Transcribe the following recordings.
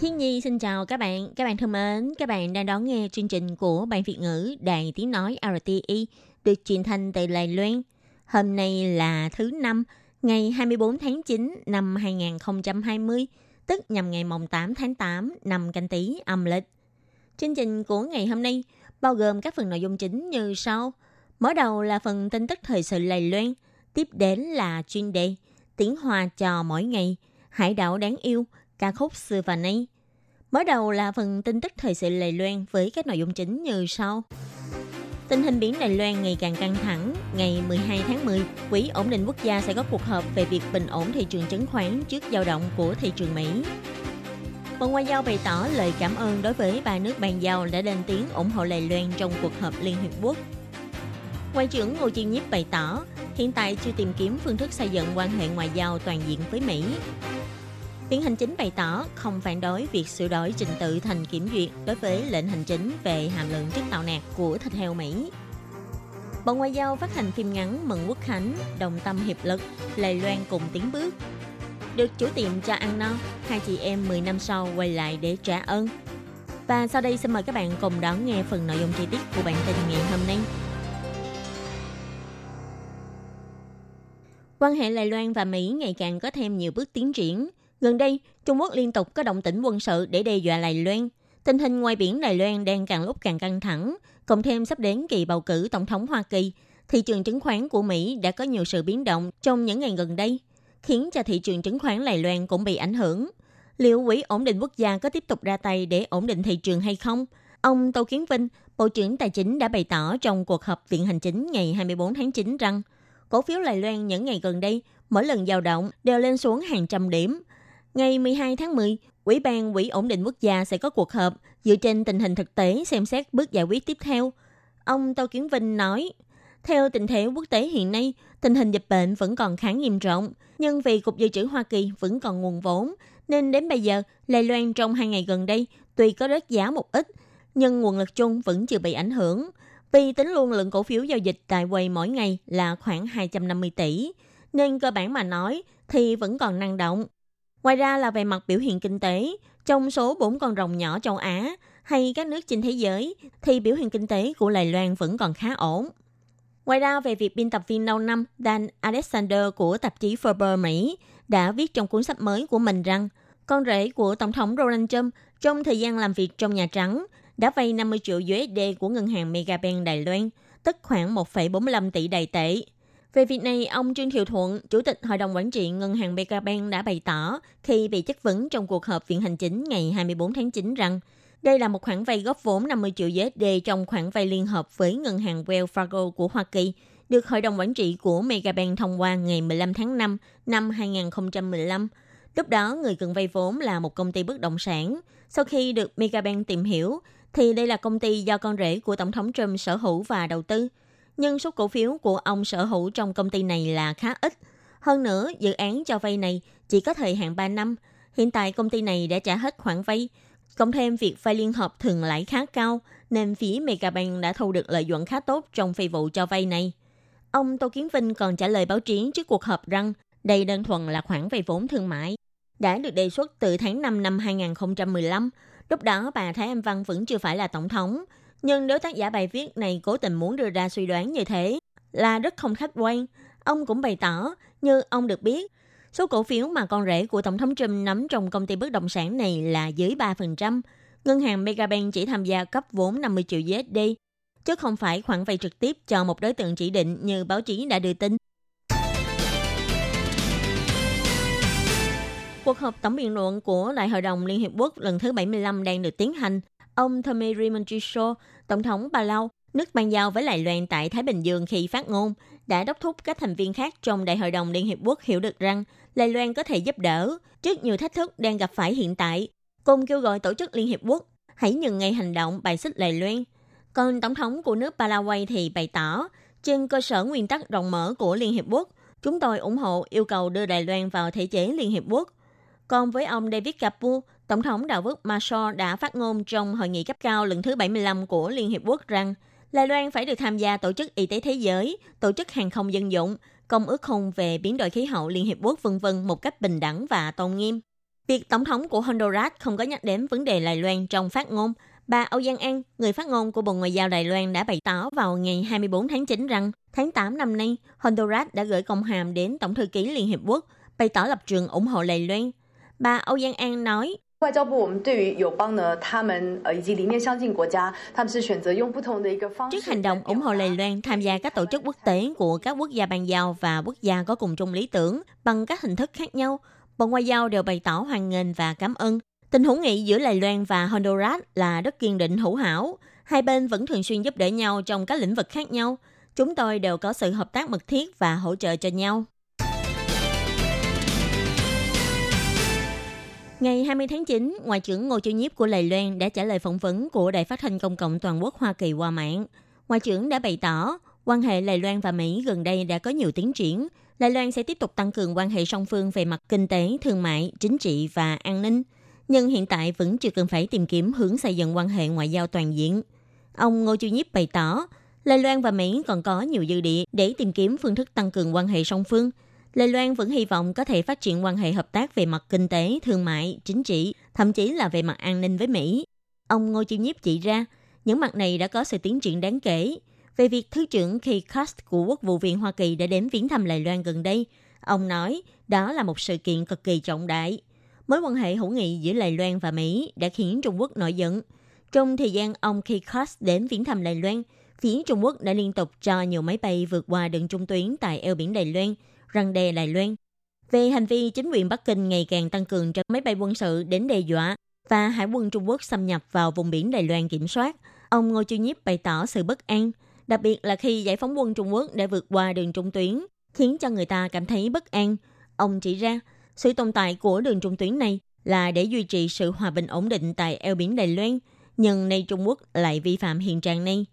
Thiên Nhi xin chào các bạn. Các bạn thân mến, các bạn đang đón nghe chương trình của Ban Việt ngữ Đài Tiếng Nói RTI được truyền thanh từ Đài Loan. Hôm nay là thứ năm, ngày 24 tháng 9 năm 2020, tức nhằm ngày mồng 8 tháng 8 năm canh tý âm lịch. Chương trình của ngày hôm nay bao gồm các phần nội dung chính như sau. Mở đầu là phần tin tức thời sự Đài Loan, tiếp đến là chuyên đề tiếng hoa trò mỗi ngày, hải đảo đáng yêu, ca khúc xưa và nay. Mở đầu là phần tin tức thời sự Lầy Loan với các nội dung chính như sau. Tình hình biển Đài Loan ngày càng căng thẳng. Ngày 12 tháng 10, Quỹ ổn định quốc gia sẽ có cuộc họp về việc bình ổn thị trường chứng khoán trước dao động của thị trường Mỹ. Bộ Ngoại giao bày tỏ lời cảm ơn đối với ba nước bàn giao đã lên tiếng ủng hộ Đài Loan trong cuộc họp Liên Hiệp Quốc. Ngoại trưởng Ngô Chiên Nhiếp bày tỏ, hiện tại chưa tìm kiếm phương thức xây dựng quan hệ ngoại giao toàn diện với Mỹ. Viện hành chính bày tỏ không phản đối việc sửa đổi trình tự thành kiểm duyệt đối với lệnh hành chính về hàm lượng chất tạo nạc của thịt heo Mỹ. Bộ Ngoại giao phát hành phim ngắn mừng quốc khánh, đồng tâm hiệp lực, Lầy Loan cùng tiến bước. Được chủ tiệm cho ăn no, hai chị em 10 năm sau quay lại để trả ơn. Và sau đây xin mời các bạn cùng đón nghe phần nội dung chi tiết của bản tin ngày hôm nay. Quan hệ Lài Loan và Mỹ ngày càng có thêm nhiều bước tiến triển. Gần đây, Trung Quốc liên tục có động tĩnh quân sự để đe dọa Đài Loan. Tình hình ngoài biển Đài Loan đang càng lúc càng căng thẳng, cộng thêm sắp đến kỳ bầu cử tổng thống Hoa Kỳ, thị trường chứng khoán của Mỹ đã có nhiều sự biến động trong những ngày gần đây, khiến cho thị trường chứng khoán Đài Loan cũng bị ảnh hưởng. Liệu Quỹ ổn định quốc gia có tiếp tục ra tay để ổn định thị trường hay không? Ông Tô Kiến Vinh, Bộ trưởng Tài chính đã bày tỏ trong cuộc họp Viện Hành Chính ngày 24 tháng 9 rằng cổ phiếu Đài Loan những ngày gần đây mỗi lần dao động đều lên xuống hàng trăm điểm. Ngày 12 tháng 10, Ủy ban Quỹ ổn định quốc gia sẽ có cuộc họp dựa trên tình hình thực tế xem xét bước giải quyết tiếp theo. Ông Tô Kiến Vinh nói, theo tình thế quốc tế hiện nay, tình hình dịch bệnh vẫn còn khá nghiêm trọng, nhưng vì Cục Dự trữ Hoa Kỳ vẫn còn nguồn vốn, nên đến bây giờ, Đài Loan trong hai ngày gần đây tuy có rớt giá một ít, nhưng nguồn lực chung vẫn chưa bị ảnh hưởng. Vì tính luôn lượng cổ phiếu giao dịch tại quầy mỗi ngày là khoảng 250 tỷ, nên cơ bản mà nói thì vẫn còn năng động. Ngoài ra là về mặt biểu hiện kinh tế, trong số 4 con rồng nhỏ châu Á hay các nước trên thế giới thì biểu hiện kinh tế của Đài Loan vẫn còn khá ổn. Ngoài ra về việc biên tập viên lâu năm Dan Alexander của tạp chí Forbes Mỹ đã viết trong cuốn sách mới của mình rằng con rể của Tổng thống Donald Trump trong thời gian làm việc trong Nhà Trắng đã vay 50 triệu USD của ngân hàng Megabank Đài Loan, tức khoảng 1,45 tỷ đài tệ. Về việc này, ông Trương Thiệu Thuận, Chủ tịch Hội đồng Quản trị Ngân hàng Megabank đã bày tỏ khi bị chất vấn trong cuộc họp Viện Hành Chính ngày 24 tháng 9 rằng đây là một khoản vay góp vốn 50 triệu USD trong khoản vay liên hợp với ngân hàng Wells Fargo của Hoa Kỳ, được Hội đồng Quản trị của Megabank thông qua ngày 15 tháng 5 năm 2015. Lúc đó, người cần vay vốn là một công ty bất động sản. Sau khi được Megabank tìm hiểu, thì đây là công ty do con rể của Tổng thống Trump sở hữu và đầu tư. Nhưng số cổ phiếu của ông sở hữu trong công ty này là khá ít. Hơn nữa, dự án cho vay này chỉ có thời hạn 3 năm. Hiện tại công ty này đã trả hết khoản vay. Cộng thêm việc vay liên hợp thường lãi khá cao, nên phía Megabank đã thu được lợi nhuận khá tốt trong phi vụ cho vay này. Ông Tô Kiến Vinh còn trả lời báo chí trước cuộc họp rằng đây đơn thuần là khoản vay vốn thương mại. Đã được đề xuất từ tháng 5 năm 2015, lúc đó bà Thái Anh Văn vẫn chưa phải là tổng thống, nhưng nếu tác giả bài viết này cố tình muốn đưa ra suy đoán như thế là rất không khách quan. Ông cũng bày tỏ, như ông được biết, số cổ phiếu mà con rể của Tổng thống Trump nắm trong công ty bất động sản này là dưới 3%. Ngân hàng Megabank chỉ tham gia cấp vốn 50 triệu USD, chứ không phải khoản vay trực tiếp cho một đối tượng chỉ định như báo chí đã đưa tin. Cuộc họp tổng biện luận của Đại hội đồng Liên Hiệp Quốc lần thứ 75 đang được tiến hành. Ông Tommy Rimonjiso, Tổng thống Palau, nước ban giao với Đài Loan tại Thái Bình Dương khi phát ngôn, đã đốc thúc các thành viên khác trong Đại hội đồng Liên Hiệp Quốc hiểu được rằng Đài Loan có thể giúp đỡ trước nhiều thách thức đang gặp phải hiện tại. cùng kêu gọi Tổ chức Liên Hiệp Quốc hãy nhận ngay hành động bài xích Đài Loan. Còn Tổng thống của nước Paraguay thì bày tỏ, trên cơ sở nguyên tắc rộng mở của Liên Hiệp Quốc, chúng tôi ủng hộ yêu cầu đưa Đài Loan vào thể chế Liên Hiệp Quốc. Còn với ông David Capu, Tổng thống đạo quốc Marshall đã phát ngôn trong hội nghị cấp cao lần thứ 75 của Liên Hiệp Quốc rằng Lai Loan phải được tham gia Tổ chức Y tế Thế giới, Tổ chức Hàng không Dân dụng, Công ước khung về biến đổi khí hậu Liên Hiệp Quốc vân vân một cách bình đẳng và tôn nghiêm. Việc Tổng thống của Honduras không có nhắc đến vấn đề Đài Loan trong phát ngôn, bà Âu Giang An, người phát ngôn của Bộ Ngoại giao Đài Loan đã bày tỏ vào ngày 24 tháng 9 rằng tháng 8 năm nay, Honduras đã gửi công hàm đến Tổng thư ký Liên Hiệp Quốc bày tỏ lập trường ủng hộ Đài Loan. Bà Âu Giang An nói, 外交部我们对于友邦呢，他们呃以及理念相近国家，他们是选择用不同的一个方式。 Trước hành động ủng hộ Đài Loan tham gia các tổ chức quốc tế của các quốc gia ban giao và quốc gia có cùng chung lý tưởng bằng các hình thức khác nhau, Bộ Ngoại giao đều bày tỏ hoan nghênh và cảm ơn. Tình hữu nghị giữa Đài Loan và Honduras là rất kiên định hữu hảo. Hai bên vẫn thường xuyên giúp đỡ nhau trong các lĩnh vực khác nhau. Chúng tôi đều có sự hợp tác mật thiết và hỗ trợ cho nhau. Ngày 20 tháng 9, Ngoại trưởng Ngô Chiêu Nhiếp của Lầy Loan đã trả lời phỏng vấn của Đài Phát thanh Công cộng Toàn quốc Hoa Kỳ qua mạng. Ngoại trưởng đã bày tỏ, quan hệ Lầy Loan và Mỹ gần đây đã có nhiều tiến triển. Lầy Loan sẽ tiếp tục tăng cường quan hệ song phương về mặt kinh tế, thương mại, chính trị và an ninh. Nhưng hiện tại vẫn chưa cần phải tìm kiếm hướng xây dựng quan hệ ngoại giao toàn diện. Ông Ngô Chiêu Nhiếp bày tỏ, Lầy Loan và Mỹ còn có nhiều dư địa để tìm kiếm phương thức tăng cường quan hệ song phương – Lê Loan vẫn hy vọng có thể phát triển quan hệ hợp tác về mặt kinh tế, thương mại, chính trị, thậm chí là về mặt an ninh với Mỹ. Ông Ngô Chiêu Nhiếp chỉ ra, những mặt này đã có sự tiến triển đáng kể. Về việc Thứ trưởng Keith Cast của Quốc vụ viện Hoa Kỳ đã đến viếng thăm Lài Loan gần đây, ông nói đó là một sự kiện cực kỳ trọng đại. Mối quan hệ hữu nghị giữa Lài Loan và Mỹ đã khiến Trung Quốc nổi giận. Trong thời gian ông Keith Cast đến viếng thăm Lài Loan, phía Trung Quốc đã liên tục cho nhiều máy bay vượt qua đường trung tuyến tại eo biển Đài Loan – răng đe Đài Loan. Về hành vi chính quyền Bắc Kinh ngày càng tăng cường cho máy bay quân sự đến đe dọa và hải quân Trung Quốc xâm nhập vào vùng biển Đài Loan kiểm soát, ông Ngô Chiêu Nhiếp bày tỏ sự bất an, đặc biệt là khi giải phóng quân Trung Quốc đã vượt qua đường trung tuyến, khiến cho người ta cảm thấy bất an. Ông chỉ ra, sự tồn tại của đường trung tuyến này là để duy trì sự hòa bình ổn định tại eo biển Đài Loan, nhưng nay Trung Quốc lại vi phạm hiện trạng này.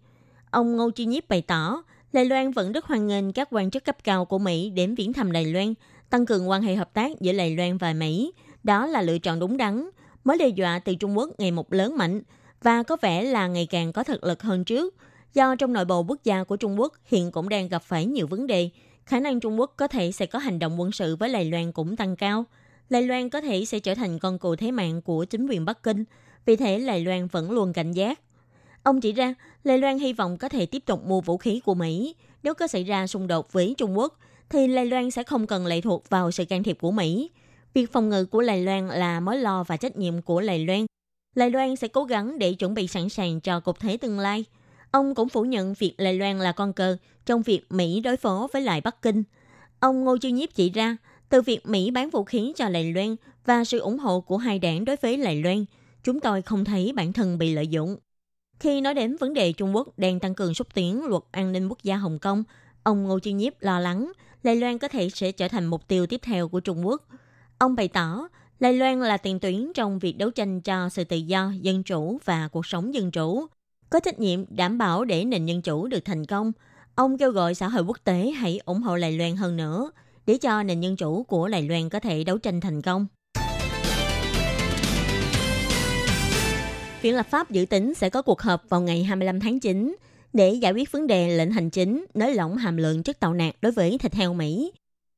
Ông Ngô Chiêu Nhiếp bày tỏ, Đài Loan vẫn rất hoan nghênh các quan chức cấp cao của Mỹ đến viếng thăm Đài Loan, tăng cường quan hệ hợp tác giữa Đài Loan và Mỹ. Đó là lựa chọn đúng đắn. Mối đe dọa từ Trung Quốc ngày một lớn mạnh và có vẻ là ngày càng có thực lực hơn trước. Do trong nội bộ quốc gia của Trung Quốc hiện cũng đang gặp phải nhiều vấn đề, khả năng Trung Quốc có thể sẽ có hành động quân sự với Đài Loan cũng tăng cao. Đài Loan có thể sẽ trở thành con cừu thế mạng của chính quyền Bắc Kinh, vì thế Đài Loan vẫn luôn cảnh giác. Ông chỉ ra, Đài Loan hy vọng có thể tiếp tục mua vũ khí của Mỹ. Nếu có xảy ra xung đột với Trung Quốc, thì Đài Loan sẽ không cần lệ thuộc vào sự can thiệp của Mỹ. Việc phòng ngự của Đài Loan là mối lo và trách nhiệm của Đài Loan. Đài Loan sẽ cố gắng để chuẩn bị sẵn sàng cho cục thế tương lai. Ông cũng phủ nhận việc Đài Loan là con cờ trong việc Mỹ đối phó với lại Bắc Kinh. Ông Ngô Chiêu Nhiếp chỉ ra, từ việc Mỹ bán vũ khí cho Đài Loan và sự ủng hộ của hai đảng đối với Đài Loan, chúng tôi không thấy bản thân bị lợi dụng. Khi nói đến vấn đề Trung Quốc đang tăng cường xúc tiến luật an ninh quốc gia Hồng Kông, ông Ngô Chiên Nhiếp lo lắng Đài Loan có thể sẽ trở thành mục tiêu tiếp theo của Trung Quốc. Ông bày tỏ, Đài Loan là tiền tuyến trong việc đấu tranh cho sự tự do, dân chủ và cuộc sống dân chủ, có trách nhiệm đảm bảo để nền dân chủ được thành công. Ông kêu gọi xã hội quốc tế hãy ủng hộ Đài Loan hơn nữa, để cho nền dân chủ của Đài Loan có thể đấu tranh thành công. Viện lập pháp dự tính sẽ có cuộc họp vào ngày 25 tháng 9 để giải quyết vấn đề lệnh hành chính nới lỏng hàm lượng chất tạo nạc đối với thịt heo Mỹ.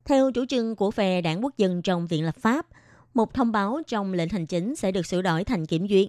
Theo chủ trương của phe đảng quốc dân trong Viện lập pháp, một thông báo trong lệnh hành chính sẽ được sửa đổi thành kiểm duyệt.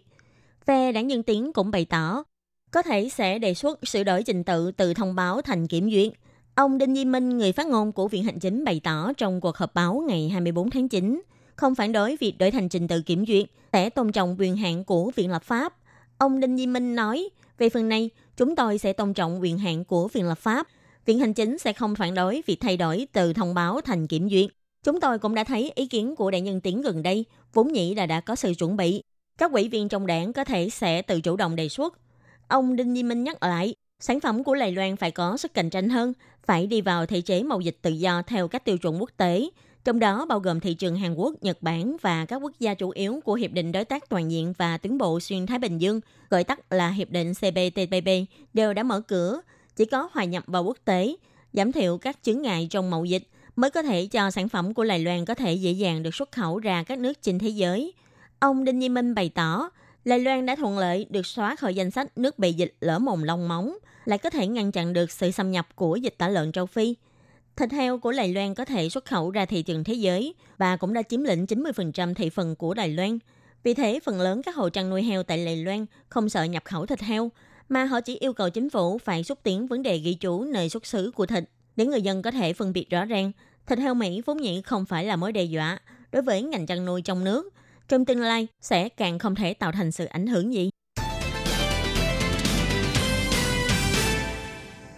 Phe đảng Dân Tiến cũng bày tỏ có thể sẽ đề xuất sửa đổi trình tự từ thông báo thành kiểm duyệt. Ông Đinh Di Minh, người phát ngôn của Viện Hành Chính bày tỏ trong cuộc họp báo ngày 24 tháng 9, không phản đối việc đổi thành trình tự kiểm duyệt, sẽ tôn trọng quyền hạn của Viện lập pháp. Ông Đinh Di Minh nói, về phần này, chúng tôi sẽ tôn trọng quyền hạn của Viện lập pháp. Viện Hành Chính sẽ không phản đối việc thay đổi từ thông báo thành kiểm duyệt. Chúng tôi cũng đã thấy ý kiến của đại nhân tiến gần đây, vốn nhĩ là đã có sự chuẩn bị. Các ủy viên trong đảng có thể sẽ tự chủ động đề xuất. Ông Đinh Di Minh nhắc lại, sản phẩm của Lài Loan phải có sức cạnh tranh hơn, phải đi vào thể chế mậu dịch tự do theo các tiêu chuẩn quốc tế, trong đó bao gồm thị trường Hàn Quốc, Nhật Bản và các quốc gia chủ yếu của Hiệp định Đối tác Toàn diện và Tiến bộ Xuyên Thái Bình Dương, gọi tắt là Hiệp định CPTPP, đều đã mở cửa. Chỉ có hòa nhập vào quốc tế, giảm thiểu các chướng ngại trong mậu dịch mới có thể cho sản phẩm của Đài Loan có thể dễ dàng được xuất khẩu ra các nước trên thế giới. Ông Đinh Nhi Minh bày tỏ, Đài Loan đã thuận lợi được xóa khỏi danh sách nước bị dịch lở mồm long móng, lại có thể ngăn chặn được sự xâm nhập của dịch tả lợn châu Phi. Thịt heo của Đài Loan có thể xuất khẩu ra thị trường thế giới và cũng đã chiếm lĩnh 90% thị phần của Đài Loan. Vì thế, phần lớn các hộ chăn nuôi heo tại Đài Loan không sợ nhập khẩu thịt heo, mà họ chỉ yêu cầu chính phủ phải xúc tiến vấn đề ghi chú nơi xuất xứ của thịt để người dân có thể phân biệt rõ ràng thịt heo Mỹ vốn nhĩ không phải là mối đe dọa đối với ngành chăn nuôi trong nước. Trong tương lai sẽ càng không thể tạo thành sự ảnh hưởng gì.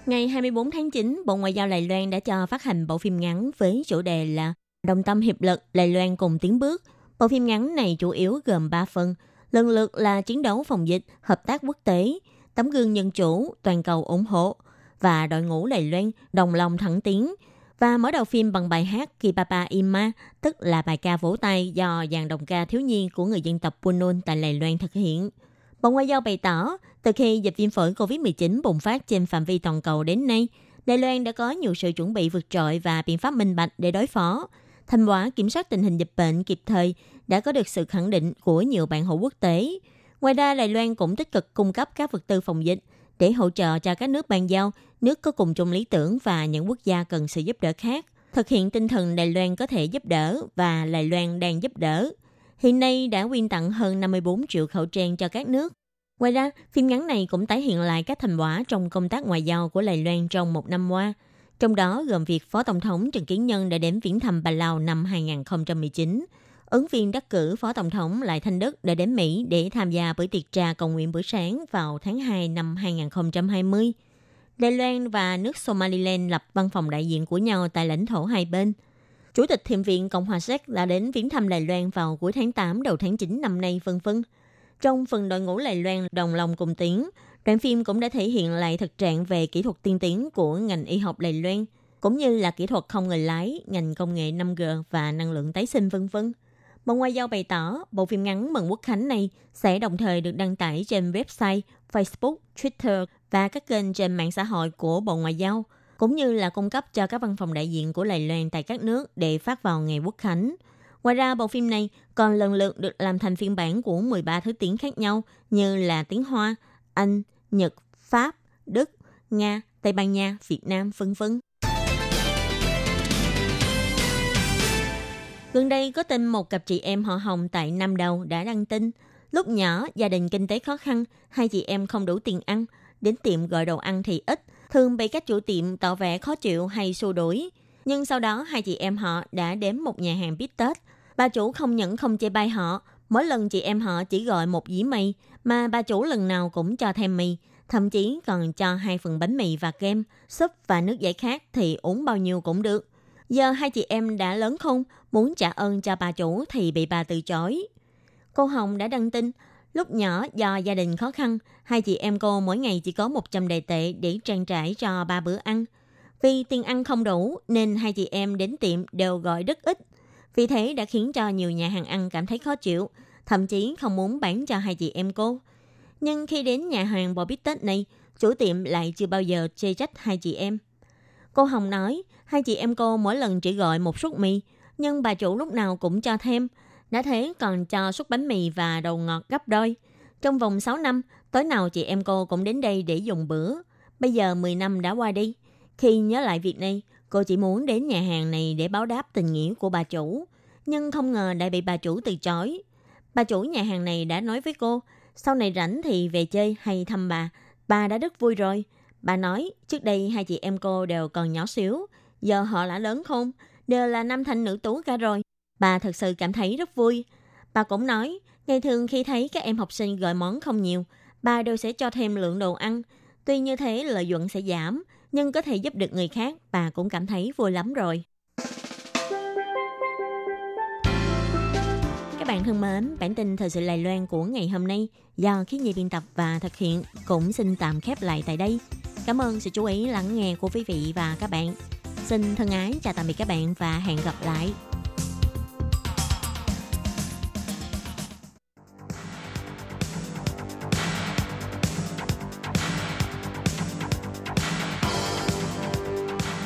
Ngày 24 tháng 9, Bộ Ngoại giao Đài Loan đã cho phát hành bộ phim ngắn với chủ đề là Đồng tâm hiệp lực Đài Loan cùng tiến bước. Bộ phim ngắn này chủ yếu gồm 3 phần, lần lượt là chiến đấu phòng dịch, hợp tác quốc tế, tấm gương dân chủ, toàn cầu ủng hộ và đội ngũ Đài Loan đồng lòng thẳng tiến. Và mở đầu phim bằng bài hát Kipapa Ima, tức là bài ca vỗ tay do dàn đồng ca thiếu nhi của người dân tộc Punun tại Đài Loan thực hiện. Bộ Ngoại giao bày tỏ, từ khi dịch viêm phổi COVID-19 bùng phát trên phạm vi toàn cầu đến nay, Đài Loan đã có nhiều sự chuẩn bị vượt trội và biện pháp minh bạch để đối phó. Thành quả kiểm soát tình hình dịch bệnh kịp thời đã có được sự khẳng định của nhiều bạn hữu quốc tế. Ngoài ra, Đài Loan cũng tích cực cung cấp các vật tư phòng dịch để hỗ trợ cho các nước bàn giao, nước có cùng chung lý tưởng và những quốc gia cần sự giúp đỡ khác. Thực hiện tinh thần Đài Loan có thể giúp đỡ và Đài Loan đang giúp đỡ. Hiện nay đã quyên tặng hơn 54 triệu khẩu trang cho các nước. Ngoài ra, phim ngắn này cũng tái hiện lại các thành quả trong công tác ngoại giao của Đài Loan trong một năm qua, trong đó gồm việc Phó Tổng thống Trần Kiến Nhân đã đến viếng thăm Bà Lào năm 2019. Ứng viên đắc cử Phó Tổng thống Lại Thanh Đức đã đến Mỹ để tham gia buổi tiệc trà cầu nguyện bữa sáng vào tháng 2 năm 2020. Đài Loan và nước Somaliland lập văn phòng đại diện của nhau tại lãnh thổ hai bên. Chủ tịch Thượng viện Cộng hòa Séc đã đến viếng thăm Đài Loan vào cuối tháng 8 đầu tháng 9 năm nay vân vân. Trong phần đội ngũ Đài Loan đồng lòng cùng tiến, đoạn phim cũng đã thể hiện lại thực trạng về kỹ thuật tiên tiến của ngành y học Đài Loan, cũng như là kỹ thuật không người lái, ngành công nghệ 5G và năng lượng tái sinh vân vân. Bộ Ngoại giao bày tỏ, bộ phim ngắn Mừng Quốc Khánh này sẽ đồng thời được đăng tải trên website, Facebook, Twitter và các kênh trên mạng xã hội của Bộ Ngoại giao, cũng như là cung cấp cho các văn phòng đại diện của Lài Loan tại các nước để phát vào ngày Quốc Khánh. Ngoài ra, bộ phim này còn lần lượt được làm thành phiên bản của 13 thứ tiếng khác nhau như là tiếng Hoa, Anh, Nhật, Pháp, Đức, Nga, Tây Ban Nha, Việt Nam, vân vân. Gần đây có tin một cặp chị em họ Hồng tại Nam Đầu đã đăng tin. Lúc nhỏ, gia đình kinh tế khó khăn, hai chị em không đủ tiền ăn. Đến tiệm gọi đồ ăn thì ít, thường bị các chủ tiệm tỏ vẻ khó chịu hay xua đuổi. Nhưng sau đó hai chị em họ đã đến một nhà hàng bít tết. Bà chủ không những không chê bai họ, mỗi lần chị em họ chỉ gọi một dĩ mì, mà bà chủ lần nào cũng cho thêm mì, thậm chí còn cho hai phần bánh mì và kem, súp và nước giải khát thì uống bao nhiêu cũng được. Giờ hai chị em đã lớn không, muốn trả ơn cho bà chủ thì bị bà từ chối. Cô Hồng đã đăng tin, lúc nhỏ do gia đình khó khăn, hai chị em cô mỗi ngày chỉ có 100 đề tệ để trang trải cho ba bữa ăn. Vì tiền ăn không đủ nên hai chị em đến tiệm đều gọi rất ít. Vì thế đã khiến cho nhiều nhà hàng ăn cảm thấy khó chịu, thậm chí không muốn bán cho hai chị em cô. Nhưng khi đến nhà hàng bò bít tết này, chủ tiệm lại chưa bao giờ chê trách hai chị em. Cô Hồng nói, hai chị em cô mỗi lần chỉ gọi một suất mì, nhưng bà chủ lúc nào cũng cho thêm. Đã thế còn cho suất bánh mì và đầu ngọt gấp đôi. Trong vòng 6 năm, tối nào chị em cô cũng đến đây để dùng bữa. Bây giờ 10 năm đã qua đi. Khi nhớ lại việc này, cô chỉ muốn đến nhà hàng này để báo đáp tình nghĩa của bà chủ. Nhưng không ngờ đã bị bà chủ từ chối. Bà chủ nhà hàng này đã nói với cô, sau này rảnh thì về chơi hay thăm bà. Bà đã rất vui rồi. Bà nói, trước đây hai chị em cô đều còn nhỏ xíu, giờ họ đã lớn không? Đều là nam thanh nữ tú cả rồi. Bà thật sự cảm thấy rất vui. Bà cũng nói, ngày thường khi thấy các em học sinh gọi món không nhiều, bà đều sẽ cho thêm lượng đồ ăn. Tuy như thế lợi nhuận sẽ giảm, nhưng có thể giúp được người khác, bà cũng cảm thấy vui lắm rồi. Các bạn thân mến, bản tin thời sự Lài Loan của ngày hôm nay do khí nhi biên tập và thực hiện cũng xin tạm khép lại tại đây. Cảm ơn sự chú ý lắng nghe của quý vị và các bạn. Xin thân ái chào tạm biệt các bạn và hẹn gặp lại.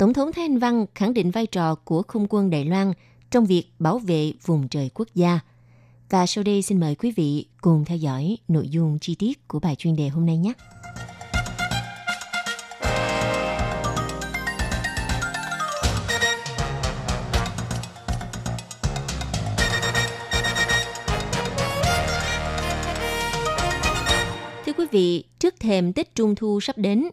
Tổng thống Thái Anh Văn khẳng định vai trò của không quân Đài Loan trong việc bảo vệ vùng trời quốc gia. Và sau đây xin mời quý vị cùng theo dõi nội dung chi tiết của bài chuyên đề hôm nay nhé. Thưa quý vị, trước thềm Tết Trung Thu sắp đến,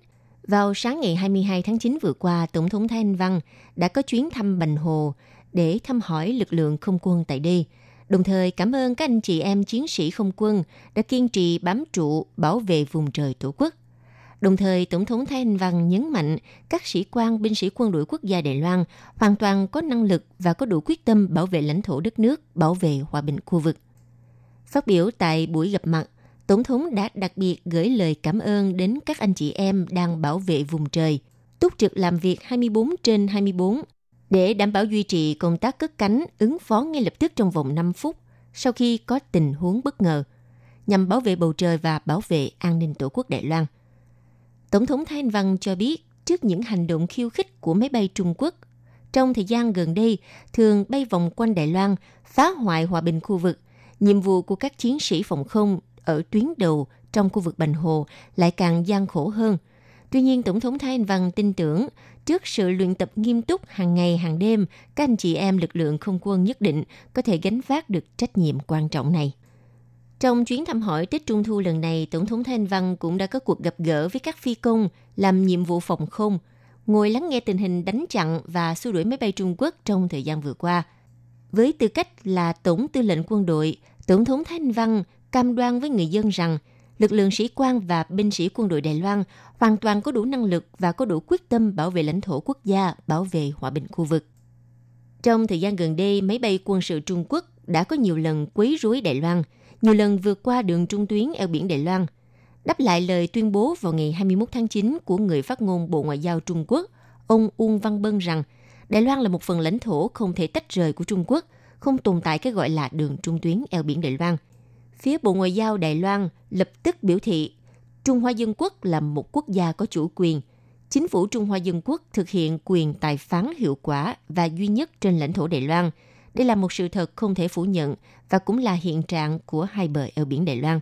vào sáng ngày 22 tháng 9 vừa qua, Tổng thống Thái Anh Văn đã có chuyến thăm Bành Hồ để thăm hỏi lực lượng không quân tại đây, đồng thời cảm ơn các anh chị em chiến sĩ không quân đã kiên trì bám trụ bảo vệ vùng trời Tổ quốc. Đồng thời, Tổng thống Thái Anh Văn nhấn mạnh các sĩ quan binh sĩ quân đội quốc gia Đài Loan hoàn toàn có năng lực và có đủ quyết tâm bảo vệ lãnh thổ đất nước, bảo vệ hòa bình khu vực. Phát biểu tại buổi gặp mặt, Tổng thống đã đặc biệt gửi lời cảm ơn đến các anh chị em đang bảo vệ vùng trời, túc trực làm việc 24 trên 24 để đảm bảo duy trì công tác cất cánh ứng phó ngay lập tức trong vòng 5 phút sau khi có tình huống bất ngờ, nhằm bảo vệ bầu trời và bảo vệ an ninh Tổ quốc Đài Loan. Tổng thống Thái Anh Văn cho biết trước những hành động khiêu khích của máy bay Trung Quốc, trong thời gian gần đây thường bay vòng quanh Đài Loan, phá hoại hòa bình khu vực, nhiệm vụ của các chiến sĩ phòng không ở tuyến đầu trong khu vực Bành Hồ lại càng gian khổ hơn. Tuy nhiên, Tổng thống Thái Anh Văn tin tưởng trước sự luyện tập nghiêm túc hàng ngày hàng đêm, các anh chị em lực lượng không quân nhất định có thể gánh vác được trách nhiệm quan trọng này. Trong chuyến thăm hỏi Tết Trung Thu lần này, Tổng thống Thái Anh Văn cũng đã có cuộc gặp gỡ với các phi công làm nhiệm vụ phòng không, ngồi lắng nghe tình hình đánh chặn và xua đuổi máy bay Trung Quốc trong thời gian vừa qua. Với tư cách là Tổng tư lệnh quân đội, Tổng thống thanh Văn cam đoan với người dân rằng lực lượng sĩ quan và binh sĩ quân đội Đài Loan hoàn toàn có đủ năng lực và có đủ quyết tâm bảo vệ lãnh thổ quốc gia, bảo vệ hòa bình khu vực. Trong thời gian gần đây, máy bay quân sự Trung Quốc đã có nhiều lần quấy rối Đài Loan, nhiều lần vượt qua đường trung tuyến eo biển Đài Loan. Đáp lại lời tuyên bố vào ngày 21 tháng 9 của người phát ngôn Bộ Ngoại giao Trung Quốc, ông Uông Văn Bân rằng Đài Loan là một phần lãnh thổ không thể tách rời của Trung Quốc, không tồn tại cái gọi là đường trung tuyến eo biển Đài Loan – phía Bộ Ngoại giao Đài Loan lập tức biểu thị Trung Hoa Dân Quốc là một quốc gia có chủ quyền. Chính phủ Trung Hoa Dân Quốc thực hiện quyền tài phán hiệu quả và duy nhất trên lãnh thổ Đài Loan. Đây là một sự thật không thể phủ nhận và cũng là hiện trạng của hai bờ eo biển Đài Loan.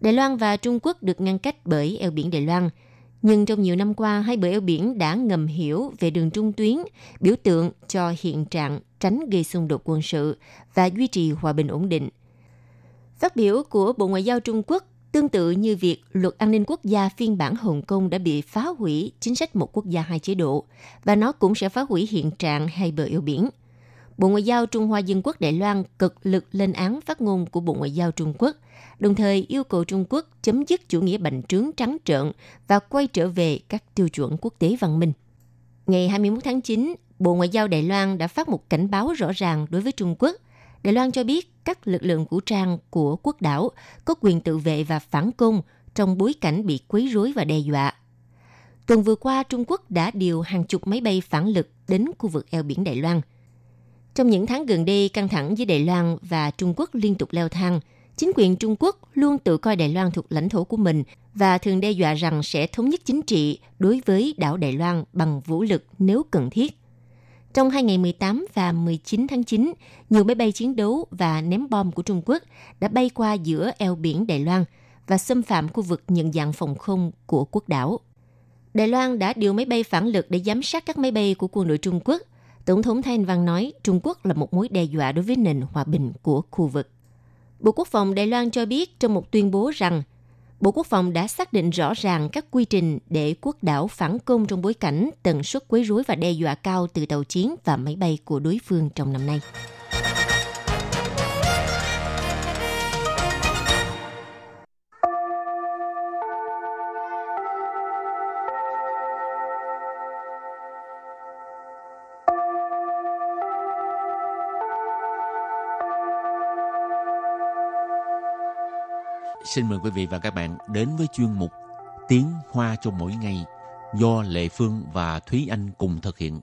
Đài Loan và Trung Quốc được ngăn cách bởi eo biển Đài Loan, nhưng trong nhiều năm qua, hai bờ eo biển đã ngầm hiểu về đường trung tuyến, biểu tượng cho hiện trạng tránh gây xung đột quân sự và duy trì hòa bình ổn định Phát biểu của Bộ Ngoại giao Trung Quốc tương tự như việc luật an ninh quốc gia phiên bản Hồng Kông đã bị phá hủy chính sách một quốc gia hai chế độ, và nó cũng sẽ phá hủy hiện trạng hai bờ eo biển. Bộ Ngoại giao Trung Hoa Dân Quốc Đài Loan cực lực lên án phát ngôn của Bộ Ngoại giao Trung Quốc, đồng thời yêu cầu Trung Quốc chấm dứt chủ nghĩa bành trướng trắng trợn và quay trở về các tiêu chuẩn quốc tế văn minh. Ngày 21 tháng 9, Bộ Ngoại giao Đài Loan đã phát một cảnh báo rõ ràng đối với Trung Quốc – Đài Loan cho biết các lực lượng vũ trang của quốc đảo có quyền tự vệ và phản công trong bối cảnh bị quấy rối và đe dọa. Tuần vừa qua, Trung Quốc đã điều hàng chục máy bay phản lực đến khu vực eo biển Đài Loan. Trong những tháng gần đây, căng thẳng giữa Đài Loan và Trung Quốc liên tục leo thang. Chính quyền Trung Quốc luôn tự coi Đài Loan thuộc lãnh thổ của mình và thường đe dọa rằng sẽ thống nhất chính trị đối với đảo Đài Loan bằng vũ lực nếu cần thiết. Trong hai ngày 18 và 19 tháng 9, nhiều máy bay chiến đấu và ném bom của Trung Quốc đã bay qua giữa eo biển Đài Loan và xâm phạm khu vực nhận dạng phòng không của quốc đảo. Đài Loan đã điều máy bay phản lực để giám sát các máy bay của quân đội Trung Quốc. Tổng thống Thanh Văn nói Trung Quốc là một mối đe dọa đối với nền hòa bình của khu vực. Bộ Quốc phòng Đài Loan cho biết trong một tuyên bố rằng Bộ Quốc phòng đã xác định rõ ràng các quy trình để quốc đảo phản công trong bối cảnh tần suất quấy rối và đe dọa cao từ tàu chiến và máy bay của đối phương trong năm nay. Xin mời quý vị và các bạn đến với chuyên mục Tiếng Hoa cho mỗi ngày do Lệ Phương và Thúy Anh cùng thực hiện.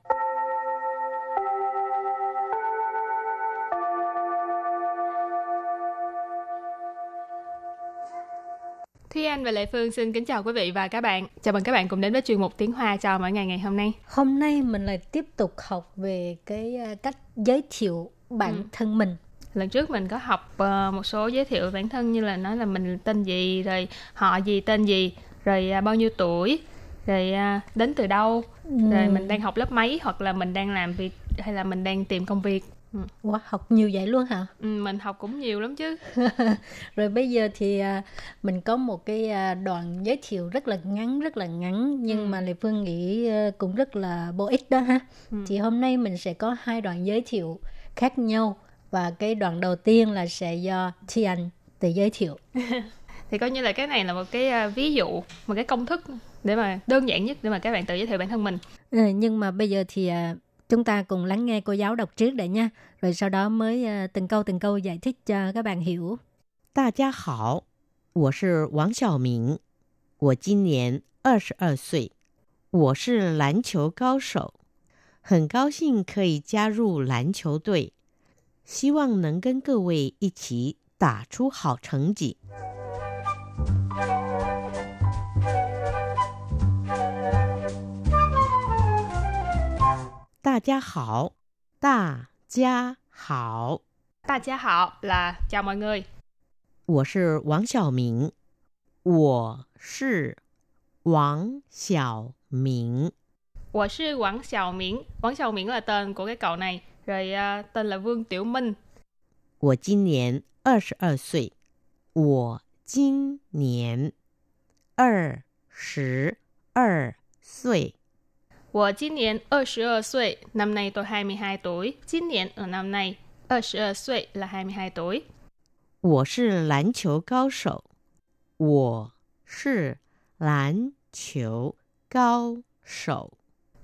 Thúy Anh và Lệ Phương xin kính chào quý vị và các bạn. Chào mừng các bạn cùng đến với chuyên mục Tiếng Hoa chào mỗi ngày ngày hôm nay. Hôm nay mình lại tiếp tục học về cái à, cách giới thiệu bản Ừ. thân mình. Lần trước mình có học ờ, một số giới thiệu bản thân như là nói là mình tên gì, rồi họ gì, tên gì, rồi à, bao nhiêu tuổi, rồi à, đến từ đâu, rồi Ừ. mình đang học lớp mấy hoặc là mình đang làm việc hay là mình đang tìm công việc. Ừ. Wow, học nhiều vậy luôn hả? Ừ, mình học cũng nhiều lắm chứ. Rồi bây giờ thì à, mình có một cái à, đoạn giới thiệu rất là ngắn, rất là ngắn nhưng Ừ. mà Lê Phương nghĩ à, cũng rất là bổ ích đó ha. Ừ. Thì hôm nay mình sẽ có hai đoạn giới thiệu khác nhau và cái đoạn đầu tiên là sẽ do Tian tự giới thiệu. Thì coi như là cái này là một cái à, ví dụ, một cái công thức để mà đơn giản nhất để mà các bạn tự giới thiệu bản thân mình. Ừ, nhưng mà bây giờ thì à, chúng ta cùng lắng nghe cô giáo đọc trước đã nha. Rồi sau đó mới à, từng câu từng câu giải thích cho các bạn hiểu. 大家好，我是王小明，我今年二十二岁，我是篮球高手，很高兴可以加入篮球队， 希望能跟各位一起打出好成绩。大家好，大家好， Ta gia hảo là chào mọi người. 我是王小明，我是王小明， Tôi là Quảng Xiao Miễn. Quảng Xiao Miễn là tên của cái cậu này. Rồi à, tên là Vương Tiểu Minh. 我今年二十二岁，我今年二十二岁， Tôi 今年22 tuổi. Năm nay tôi 22 tuổi. 今年 là năm nay. 22 tuổi là 22 tuổi. 我是篮球高手，我是篮球高手，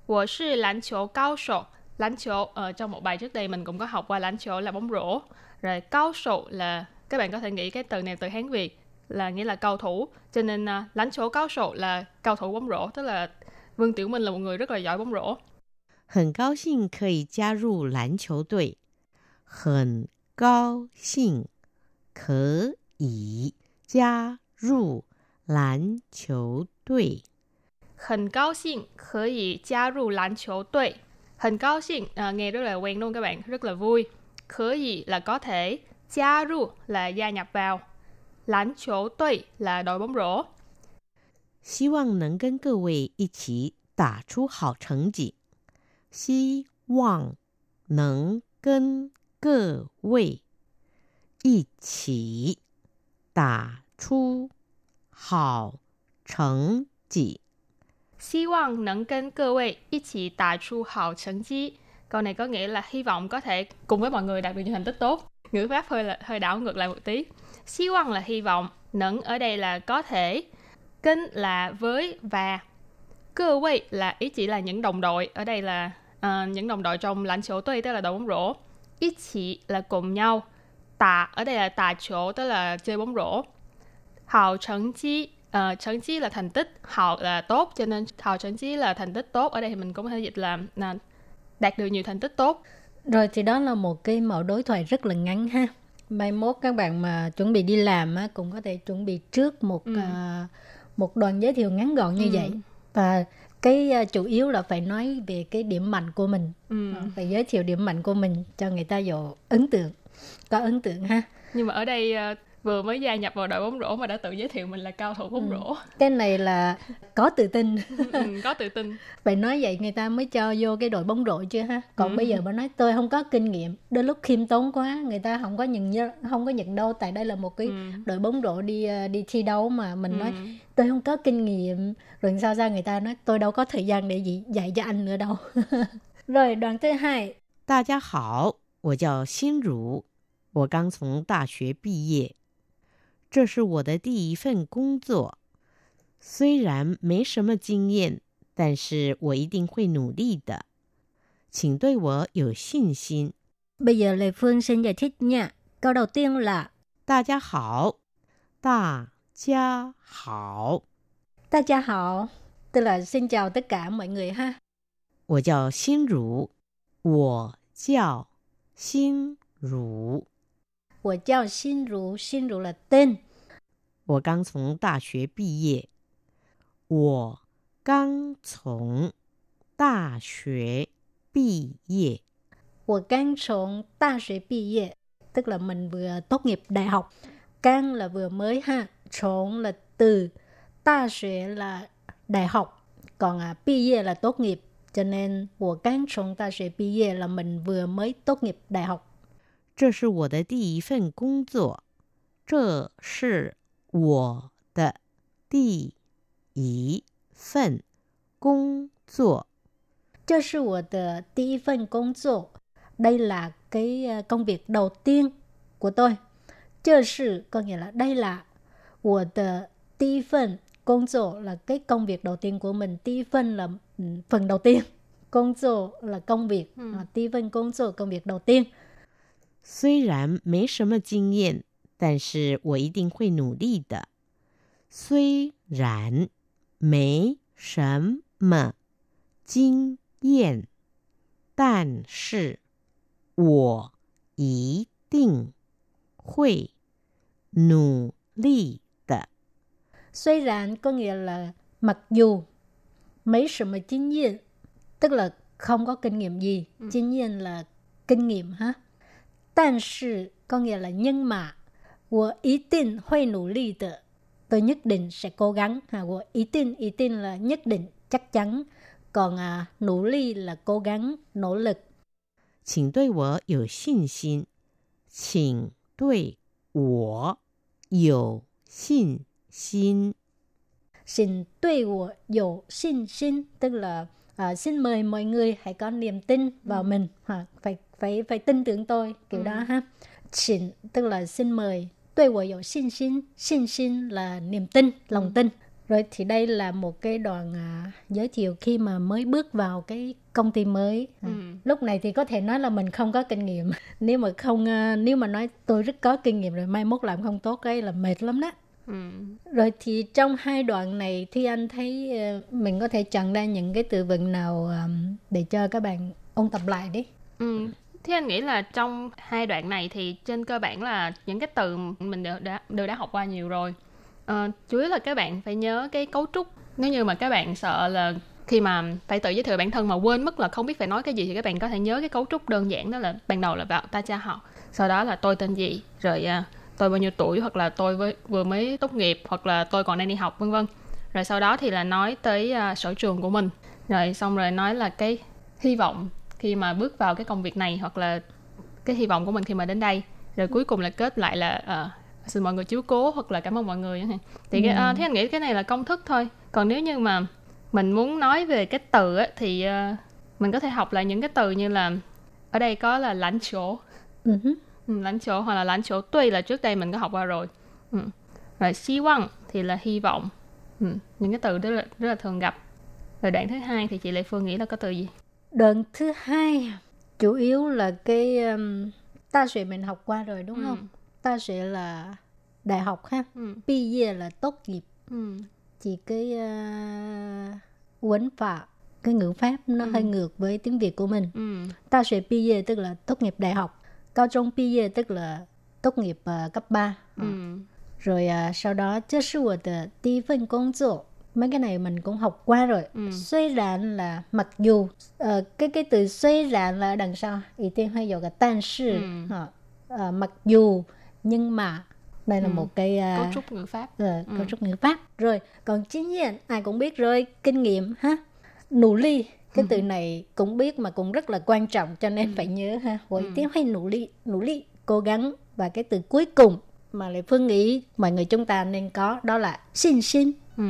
Tôi là lãnh chỗ cao sổ. Lãnh chỗ, ở trong một bài trước đây mình cũng có học qua lãnh chỗ là bóng rổ. Rồi cao sổ là, các bạn có thể nghĩ cái từ này từ Hán Việt là nghĩa là cầu thủ. Cho nên à, lãnh chỗ cao sổ là cầu thủ bóng rổ. Tức là Vương Tiểu Minh là một người rất là giỏi bóng rổ. 很高兴可以加入篮球队，很高兴可以加入篮球队。很高兴可以加入篮球队。 很高兴, à, nghe rất là quen đúng không các bạn? Rất là vui. Khở gì là có thể. Gia ru là gia nhập vào. Lãnh chỗ tuệ là đội bóng rổ. 希望能跟各位一起打出好成绩。希望能跟各位一起打出好成绩。 Hy vọng nâng kênh cơ vị ý chỉ đả chu hào成绩. Câu này có nghĩa là hy vọng có thể cùng với mọi người đạt được những thành tích tốt. Ngữ pháp hơi là hơi đảo ngược lại một tí. Hy vọng là hy vọng, nâng ở đây là có thể, kênh là với và cơ vị là ý chỉ là những đồng đội. Ở đây là à, những đồng đội trong lãnh chỗ tuy tức là đội bóng rổ. Ý chỉ là cùng nhau. Tà ở đây là tà chỗ tức là chơi bóng rổ. Hào成绩 uh, 成绩 là thành tích, hào là tốt cho nên hào thành chí là thành tích tốt. Ở đây thì mình cũng có thể dịch là, là đạt được nhiều thành tích tốt. Rồi thì đó là một cái mẫu đối thoại rất là ngắn ha. Mai mốt các bạn mà chuẩn bị đi làm á, cũng có thể chuẩn bị trước một Ừ. à, một đoạn giới thiệu ngắn gọn như Ừ. vậy. Và cái à, chủ yếu là phải nói về cái điểm mạnh của mình. Ừ. Ờ, Phải giới thiệu điểm mạnh của mình cho người ta dụ ấn tượng. Có ấn tượng ha. Nhưng mà ở đây ờ, vừa mới gia nhập vào đội bóng rổ mà đã tự giới thiệu mình là cao thủ bóng Ừ. rổ. Cái này là có tự tin. ừ, có tự tin. Phải nói vậy người ta mới cho vô cái đội bóng rổ chứ ha. Còn Ừ. bây giờ bà nói tôi không có kinh nghiệm, đôi lúc khiêm tốn quá, người ta không có nhận nhớ- không có nhận đâu tại đây là một cái Ừ. đội bóng rổ đi ờ, đi thi đấu mà mình nói Ừ. tôi không có kinh nghiệm rồi sao ra người ta nói tôi đâu có thời gian để gì dạy cho anh nữa đâu rồi đoạn thứ hai 大家好，我叫心如，我刚从大学毕业， 这是我的第一份工作。虽然没什么经验，但是我一定会努力的，请对我有信心。 bây giờ Lê Phương xin giải thích nha câu đầu tiên là 大家好， 大家好，大家好tức là xin chào tất cả mọi người ha 我叫心如，我叫心如， 我叫心如心如là tên 我刚从大学毕业。我刚从大学毕业。我刚从大学毕业 tức là mình vừa tốt nghiệp đại học. Càng là vừa mới ha, trốn là từ, ta xuế là đại học, còn à, bi业 là tốt nghiệp. Cho nên, 我刚从大学毕业 là mình vừa mới tốt nghiệp đại học. 这是我的第一份工作。这是我的第一份工作。这是我的第一份工作。Đây là cái ờ, công việc đầu tiên của tôi. Chơ sự có nghĩa là đây là 我的第一份工作 là cái công việc đầu tiên của mình. 第一份 là ừ, phần đầu tiên. Công作 là công việc. Ừ. À, 第一份工作 công việc đầu tiên. 虽然没什么经验，但是我一定会努力的。虽然没什么经验，但是我一定会努力的。 虽然có nghĩa là mặc dù mấy sự mà kinh nghiệm tức là không có kinh nghiệm gì. Kinh nghiệm là kinh nghiệm ha. 但是 có nghĩa là nhưng mà 我一定会努力的 tôi nhất định sẽ cố gắng ha. 我一定一定 là nhất định chắc chắn. Còn à, nỗ lực là cố gắng, nỗ lực. 请对我有信心，请对我有信心。 Xin 对我有信心 tức là à, xin mời mọi người hãy có niềm tin vào mình ha. phải phải phải tin tưởng tôi kiểu ừ. đó ha xin tức là xin mời tôi tôi có xin xin xin xin là niềm tin lòng ừ. tin rồi thì đây là một cái đoạn à, giới thiệu khi mà mới bước vào cái công ty mới ừ. À, lúc này thì có thể nói là mình không có kinh nghiệm nếu mà không à, nếu mà nói tôi rất có kinh nghiệm rồi mai mốt làm không tốt ấy là mệt lắm đó Ừ. Rồi thì trong hai đoạn này thì anh thấy uh, mình có thể chọn ra những cái từ vựng nào um, để cho các bạn ôn tập lại đi. Ừ. Thế anh nghĩ là trong hai đoạn này thì trên cơ bản là những cái từ mình đều đã đều đã học qua nhiều rồi. À, chủ yếu là các bạn phải nhớ cái cấu trúc. Nếu như mà các bạn sợ là khi mà phải tự giới thiệu bản thân mà quên mất là không biết phải nói cái gì thì các bạn có thể nhớ cái cấu trúc đơn giản đó là ban đầu là bảo ta cha họ, sau đó là tôi tên gì, rồi à, tôi bao nhiêu tuổi hoặc là tôi với, vừa mới tốt nghiệp hoặc là tôi còn đang đi học vân vân. Rồi sau đó thì là nói tới à, sở trường của mình. Rồi xong rồi nói là cái hy vọng khi mà bước vào cái công việc này hoặc là cái hy vọng của mình khi mà đến đây. Rồi cuối cùng là kết lại là ờ, xin mọi người chiếu cố hoặc là cảm ơn mọi người thì cái, ờ, thế anh nghĩ cái này là công thức thôi. Còn nếu như mà mình muốn nói về cái từ á, thì ờ, mình có thể học lại những cái từ như là ở đây có là lãnh chỗ. Ừ ừ, lãnh chỗ hoặc là lãnh chỗ tuy là trước đây mình có học qua rồi. Ừ. rồi hy vọng thì là hy vọng. Ừ. những cái từ rất là rất là thường gặp. Rồi đoạn thứ hai thì chị Lệ Phương nghĩ là có từ gì Đoạn thứ hai chủ yếu là cái um, ta sẽ mình học qua rồi đúng Ừ. không? Ta sẽ là đại học ha. ừ. Bi year là tốt nghiệp. Ừ. Chỉ cái uh, quấn phạm cái ngữ pháp nó hơi ngược với tiếng Việt của mình. Ừ. Ta sẽ bi year tức là tốt nghiệp đại học. Cao trung bi year tức là tốt nghiệp ờ, cấp 3. Ừ. Rồi à, sau đó, 这是我的第一份工作. Mấy cái này mình cũng học qua rồi. Ừ. Suy rạn là mặc dù. Ờ, cái cái từ suy rạn là đằng sau. Ý tiên hay dùng cái 但是. Ừ. Ờ, mặc dù, nhưng mà. Đây là Ừ. một cái à, cấu trúc ngữ pháp cấu Ừ. trúc ngữ pháp. Rồi, còn chính nhiên, ai cũng biết rồi. Kinh nghiệm ha. Nỗ ly. Cái từ này cũng biết mà cũng rất là quan trọng cho nên phải nhớ ha. Hội tiếng hay nỗ ly, nỗ ly, cố gắng. Và cái từ cuối cùng mà Lệ Phương nghĩ mọi người chúng ta nên có đó là xin xin. ừ.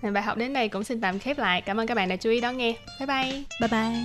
Và bài học đến đây cũng xin tạm khép lại cảm ơn các bạn đã chú ý đón nghe bye bye Bye bye.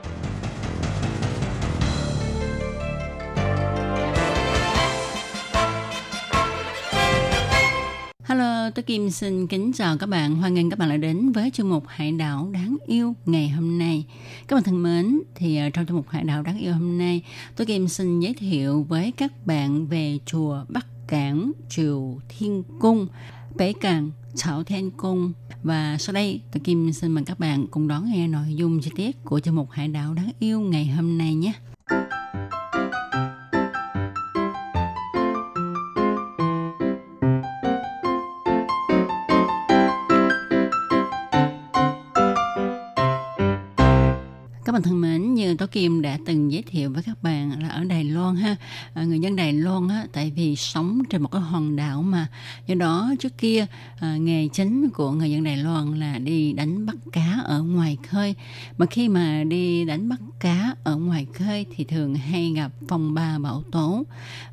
Kim xin kính chào các bạn. Hoan nghênh các bạn đã đến với chương mục Hải đảo đáng yêu ngày hôm nay. Các bạn thân mến, thì ờ, trong chương mục Hải đảo đáng yêu hôm nay, tôi Kim xin giới thiệu với các bạn về chùa Bắc Cảng Triều Thiên Cung, Bể Càng Chảo Thiên Cung. Và sau đây, tôi Kim xin mời các bạn cùng đón nghe nội dung chi tiết của chương mục Hải đảo đáng yêu ngày hôm nay nhé. Bạn thân mến, như Tố Kim đã từng giới thiệu với các bạn là ở Đài Loan ha, à, người dân Đài Loan á, tại vì sống trên một cái hòn đảo mà, do đó trước kia à, nghề chính của người dân Đài Loan là đi đánh bắt cá ở ngoài khơi. Mà khi mà đi đánh bắt cá ở ngoài khơi thì thường hay gặp phong ba bão tố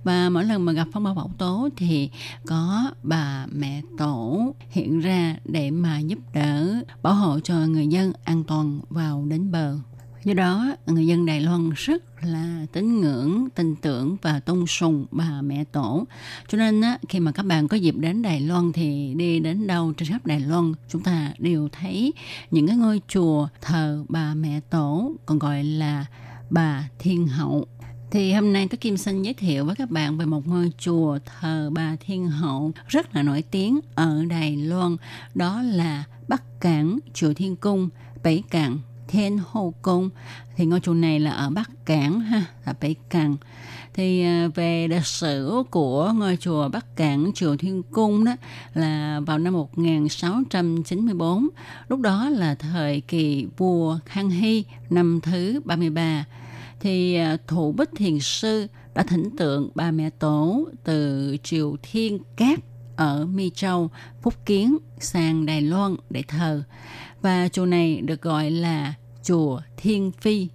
và mỗi lần mà gặp phong ba bão tố thì có bà mẹ tổ hiện ra để mà giúp đỡ bảo hộ cho người dân an toàn vào đến bờ. Do đó, người dân Đài Loan rất là tín ngưỡng, tin tưởng và tôn sùng bà mẹ tổ. Cho nên á, khi mà các bạn có dịp đến Đài Loan thì đi đến đâu trên khắp Đài Loan, chúng ta đều thấy những cái ngôi chùa thờ bà mẹ tổ, còn gọi là bà Thiên Hậu. Thì hôm nay tôi Kim xin giới thiệu với các bạn về một ngôi chùa thờ bà Thiên Hậu rất là nổi tiếng ở Đài Loan. Đó là Bắc Cảng Chùa Thiên Cung, Bảy Cảng Thiên Hồ Cung. Thì ngôi chùa này là ở Bắc Cảng ha là 北 Cảng thì à, về lịch sử của ngôi chùa Bắc Cảng Chùa Thiên Cung đó là vào năm 1694 lúc đó là thời kỳ vua Khang Hy năm thứ 33 thì à, thủ bích thiền sư đã thỉnh tượng ba mẹ tổ từ triều thiên cát ở Mi Châu, Phúc Kiến sang Đài Loan để thờ. Và chùa này được gọi là chùa Thiên Phi.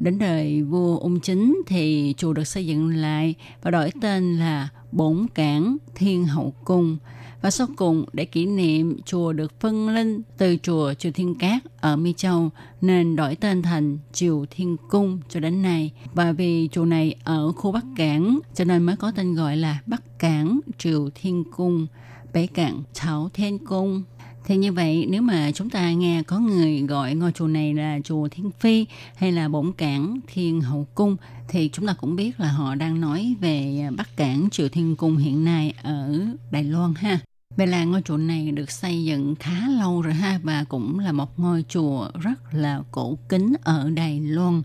Đến đời vua Ung Chính thì chùa được xây dựng lại và đổi tên là Bổn Cảng Thiên Hậu Cung. Và sau cùng để kỷ niệm chùa được phân linh từ chùa Triều Thiên Cát ở Mi Châu nên đổi tên thành Triều Thiên Cung cho đến nay. Và vì chùa này ở khu Bắc Cảng cho nên mới có tên gọi là Bắc Cảng Triều Thiên Cung, 北 Cảng Cháu Thiên Cung. Thì như vậy, nếu mà chúng ta nghe có người gọi ngôi chùa này là chùa Thiên Phi hay là Bổn Cảng Thiên Hậu Cung, thì chúng ta cũng biết là họ đang nói về Bắc Cảng Triều Thiên Cung hiện nay ở Đài Loan ha. Vậy là ngôi chùa này được xây dựng khá lâu rồi ha và cũng là một ngôi chùa rất là cổ kính ở Đài Loan.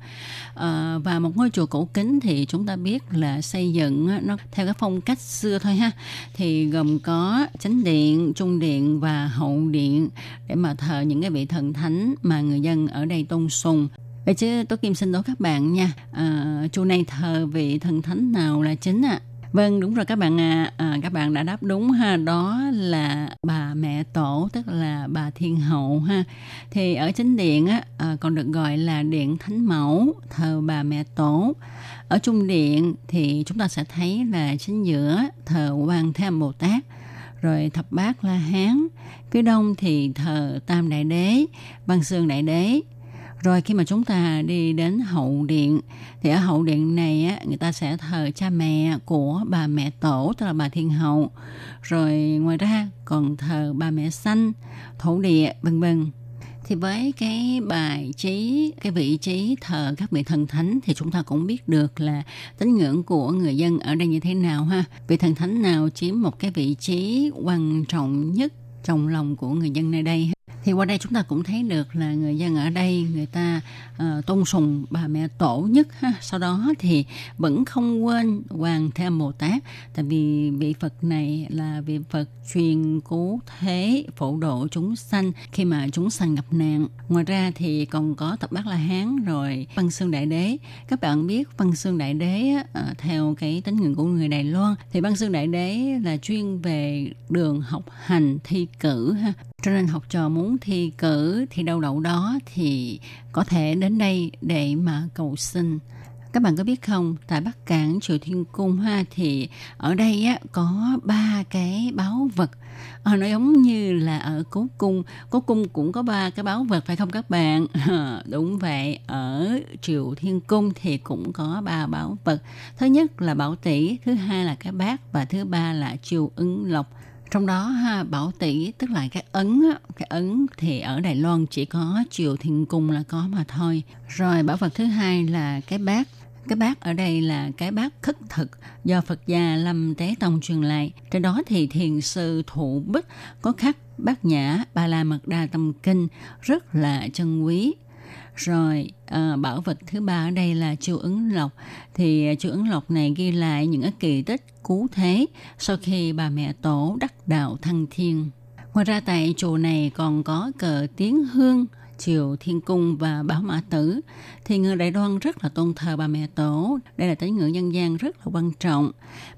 À, và một ngôi chùa cổ kính thì chúng ta biết là xây dựng nó theo cái phong cách xưa thôi ha. Thì gồm có chánh điện, trung điện và hậu điện để mà thờ những cái vị thần thánh mà người dân ở đây tôn sùng. Vậy chứ tôi Kim xin đố các bạn nha, à, chùa này thờ vị thần thánh nào là chính ạ? À? Vâng, đúng rồi các bạn à, à, các bạn đã đáp đúng ha, đó là bà mẹ tổ tức là bà Thiên Hậu ha. Thì ở chính điện á à, còn được gọi là điện Thánh Mẫu, thờ bà mẹ tổ. Ở trung điện thì chúng ta sẽ thấy là chính giữa thờ Quan thế âm Bồ Tát, rồi thập bát La Hán. Phía đông thì thờ Tam Đại Đế, Văn Xương Đại Đế, rồi khi mà chúng ta đi đến hậu điện thì ở hậu điện này á, người ta sẽ thờ cha mẹ của bà mẹ tổ tức là bà thiên hậu. Rồi ngoài ra còn thờ bà mẹ xanh, thổ địa vân vân. Thì với cái bài trí, cái vị trí thờ các vị thần thánh thì chúng ta cũng biết được là tín ngưỡng của người dân ở đây như thế nào ha. Vị thần thánh nào chiếm một cái vị trí quan trọng nhất trong lòng của người dân nơi đây thì qua đây chúng ta cũng thấy được là người dân ở đây người ta uh, tôn sùng bà mẹ tổ nhất ha. Sau đó thì vẫn không quên hoàng thêm bồ tát. Tại vì vị phật này là vị phật truyền cứu thế phổ độ chúng sanh khi mà chúng sanh gặp nạn. Ngoài ra thì còn có tập bát la hán rồi văn xương đại đế. Các bạn biết văn xương đại đế uh, theo cái tính ngưỡng của người đài loan thì văn xương đại đế là chuyên về đường học hành thi cử ha. Cho nên học trò muốn thi cử thì đâu đậu đó thì có thể đến đây để mà cầu xin. Các bạn có biết không tại bắc cảng triều thiên cung ha thì ở đây á có ba cái báu vật. À, nó giống như là ở cố cung. Cố cung cũng có ba cái báu vật phải không các bạn? Ờ, đúng vậy ở triều thiên cung thì cũng có ba báu vật. Thứ nhất là bảo tỷ thứ hai là cái bát và thứ ba là triều ứng lộc trong đó ha bảo tỷ tức là cái ấn á, cái ấn thì ở Đài Loan chỉ có triều thiên cung là có mà thôi rồi bảo vật thứ hai là cái bát cái bát ở đây là cái bát khất thực do Phật gia Lâm Tế Tông truyền lại. Trên đó thì thiền sư thủ bích có khắc bát nhã ba la mật đa tâm kinh rất là chân quý. Rồi à, bảo vật thứ ba ở đây là chu ứng lộc. Thì ờ, chu ứng lộc này ghi lại những cái kỳ tích cứu thế sau khi bà mẹ tổ đắc đạo thăng thiên. Ngoài ra tại chùa này còn có cờ tiếng hương Triều Thiên Cung và Bảo Mã Tử thì người Đài Loan rất là tôn thờ bà mẹ tổ. Đây là tín ngưỡng dân gian rất là quan trọng.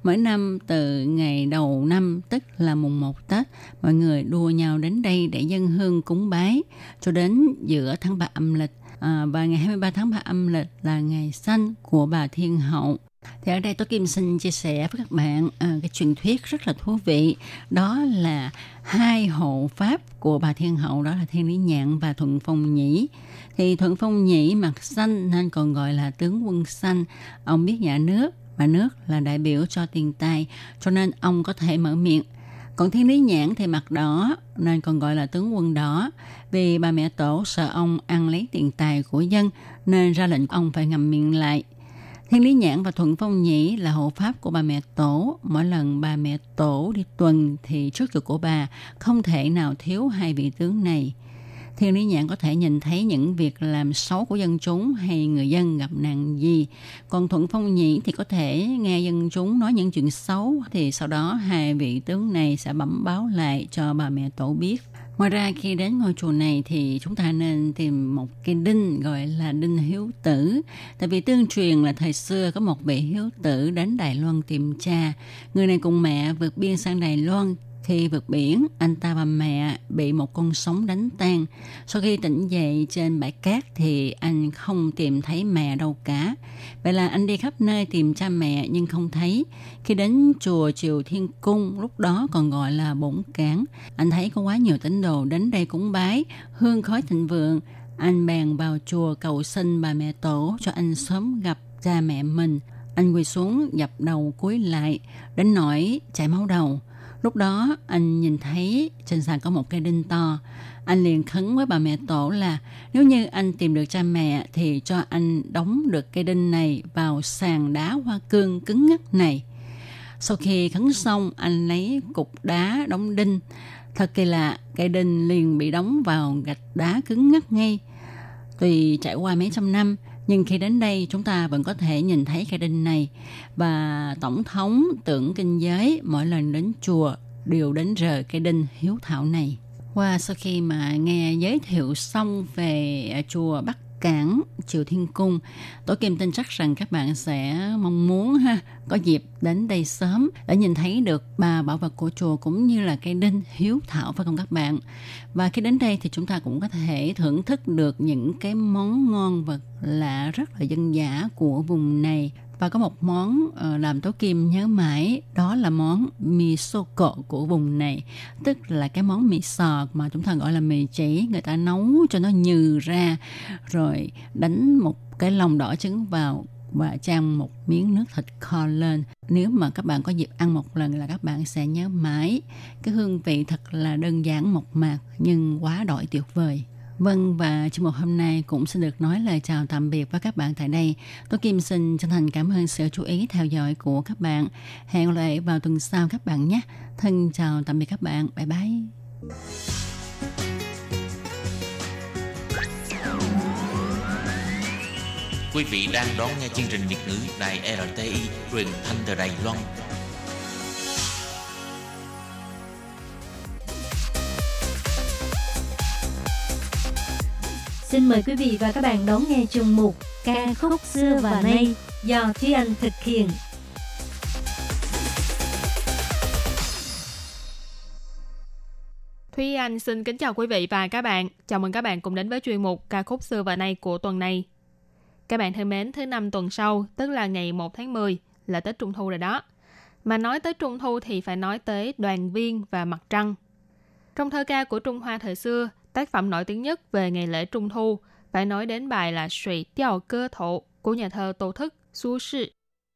Mỗi năm từ ngày đầu năm tức là mùng 1 Tết, mọi người đua nhau đến đây để dân hương cúng bái cho đến giữa tháng 3 âm lịch. À, và ngày 23 tháng 3 âm lịch là ngày sanh của bà Thiên Hậu. Thì ở đây tôi Kim xin chia sẻ với các bạn à, cái truyền thuyết rất là thú vị. Đó là hai hộ pháp của bà Thiên Hậu đó là Thiên Lý Nhạn và Thuận Phong Nhĩ. Thì Thuận Phong Nhĩ mặt xanh nên còn gọi là tướng quân xanh. Ông biết nhà nước mà nước là đại biểu cho tiền tài cho nên ông có thể mở miệng. Còn Thiên Lý Nhãn thì mặt đỏ nên còn gọi là tướng quân đỏ vì bà mẹ tổ sợ ông ăn lấy tiền tài của dân, nên ra lệnh ông phải ngậm miệng lại – Thiên Lý Nhãn và Thuận Phong Nhĩ là hộ pháp của bà mẹ tổ. Mỗi lần bà mẹ tổ đi tuần thì trước cửa của bà không thể nào thiếu hai vị tướng này. Thiên Lý Nhãn có thể nhìn thấy những việc làm xấu của dân chúng hay người dân gặp nạn gì. Còn Thuận Phong Nhĩ thì có thể nghe dân chúng nói những chuyện xấu thì sau đó hai vị tướng này sẽ bấm báo lại cho bà mẹ tổ biết. Ngoài ra, khi đến ngôi chùa này thì chúng ta nên tìm một cái đinh gọi là đinh hiếu tử. Tại vì tương truyền là thời xưa có một vị hiếu tử đến Đài Loan tìm cha. Người này cùng mẹ vượt biên sang Đài Loan khi vượt biển, anh ta và mẹ bị một con sóng đánh tan. Sau khi tỉnh dậy trên bãi cát thì anh không tìm thấy mẹ đâu cả. Vậy là anh đi khắp nơi tìm cha mẹ nhưng không thấy. Khi đến chùa Triều Thiên Cung, lúc đó còn gọi là Bổn Cảng, anh thấy có quá nhiều tín đồ đến đây cúng bái, hương khói thịnh vượng. Anh bèn vào chùa cầu xin bà mẹ tổ cho anh sớm gặp cha mẹ mình. Anh quỳ xuống dập đầu cúi lại, đến nỗi chảy máu đầu. Lúc đó anh nhìn thấy trên sàn có một cây đinh to. Anh liền khấn với bà mẹ tổ là nếu như anh tìm được cha mẹ thì cho anh đóng được cây đinh này vào sàn đá hoa cương cứng ngắc này. Sau khi khấn xong, anh lấy cục đá đóng đinh. Thật kỳ lạ, cây đinh liền bị đóng vào gạch đá cứng ngắc ngay. tùy trải qua mấy trăm năm, nhưng khi đến đây chúng ta vẫn có thể nhìn thấy cây đinh này và tổng thống tưởng kinh giới mỗi lần đến chùa đều đến rờ cây đinh hiếu thảo này. Qua wow, sau khi mà nghe giới thiệu xong về à, chùa Bắc Cảng Triều Thiên Cung. Tôi Kim tin chắc rằng các bạn sẽ mong muốn ha, có dịp đến đây sớm để nhìn thấy được ba bảo vật của chùa cũng như là cây đinh hiếu thảo phải không các bạn? Và khi đến đây thì chúng ta cũng có thể thưởng thức được những cái món ngon vật lạ rất là dân dã của vùng này và có một món uh, làm tố kim nhớ mãi đó là món mì sô cộ của vùng này tức là cái món mì sò mà chúng ta gọi là mì chỉ người ta nấu cho nó nhừ ra rồi đánh một cái lòng đỏ trứng vào và chan một miếng nước thịt kho lên. Nếu mà các bạn có dịp ăn một lần là các bạn sẽ nhớ mãi. Cái hương vị thật là đơn giản mộc mạc nhưng quá đổi tuyệt vời. Vâng và chương mục hôm nay cũng xin được nói lời chào tạm biệt với các bạn tại đây. Tôi Kim xin chân thành cảm ơn sự chú ý, theo dõi của các bạn. Hẹn gặp lại vào tuần sau các bạn nhé. Thân chào tạm biệt các bạn. Bye bye. Quý vị đang đón nghe chương trình Việt ngữ Đài RTI truyền thanh từ Đài Loan. Xin mời quý vị và các bạn đón nghe chương mục Ca khúc xưa và nay do Thúy Anh thực hiện. Thúy Anh xin kính chào quý vị và các bạn. Chào mừng các bạn cùng đến với chuyên mục ca khúc xưa và nay của tuần này. Các bạn thân mến, thứ năm tuần sau, tức là ngày 1 tháng 10, là Tết Trung Thu rồi đó. Mà nói tới Trung Thu thì phải nói tới đoàn viên và mặt trăng. Trong thơ ca của Trung Hoa thời xưa, tác phẩm nổi tiếng nhất về ngày lễ Trung Thu phải nói đến bài là Sủy Tiêu Cơ Thổ của nhà thơ Tô Thức, Xu Shi.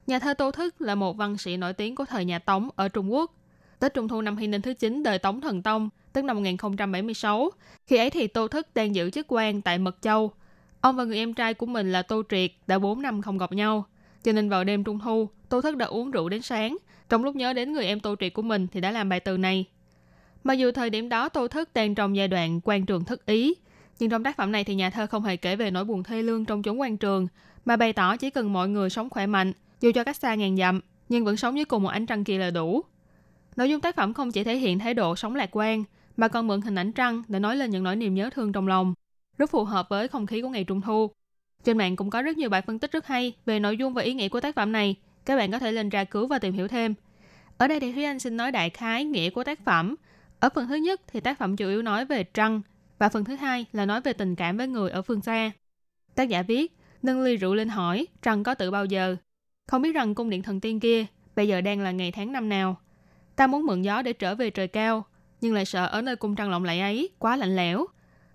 Nhà thơ Tô Thức là một văn sĩ nổi tiếng của thời nhà Tống ở Trung Quốc. Tết Trung Thu năm Hy Ninh thứ 9 đời Tống Thần Tông, tức năm 1076. Khi ấy thì Tô Thức đang giữ chức quan tại Mật Châu. Ông và người em trai của mình là Tô Triệt đã 4 năm không gặp nhau. Cho nên vào đêm Trung Thu, Tô Thức đã uống rượu đến sáng. Trong lúc nhớ đến người em Tô Triệt của mình thì đã làm bài từ này. Mặc dù thời điểm đó Tô Thức đang trong giai đoạn quan trường thất ý, nhưng trong tác phẩm này thì nhà thơ không hề kể về nỗi buồn thê lương trong chốn quan trường, mà bày tỏ chỉ cần mọi người sống khỏe mạnh, dù cho cách xa ngàn dặm, nhưng vẫn sống dưới cùng một ánh trăng kia là đủ. Nội dung tác phẩm không chỉ thể hiện thái độ sống lạc quan, mà còn mượn hình ảnh trăng để nói lên những nỗi niềm nhớ thương trong lòng, rất phù hợp với không khí của ngày Trung Thu. Trên mạng cũng có rất nhiều bài phân tích rất hay về nội dung và ý nghĩa của tác phẩm này. Các bạn có thể lên tra cứu và tìm hiểu thêm. Ở đây thì Thúy Anh xin nói đại khái nghĩa của tác phẩm. Ở phần thứ nhất thì tác phẩm chủ yếu nói về trăng, và phần thứ hai là nói về tình cảm với người ở phương xa. Tác giả viết, nâng ly rượu lên hỏi, trăng có tự bao giờ? Không biết rằng cung điện thần tiên kia bây giờ đang là ngày tháng năm nào. Ta muốn mượn gió để trở về trời cao, nhưng lại sợ ở nơi cung trăng lộng lẫy ấy quá lạnh lẽo.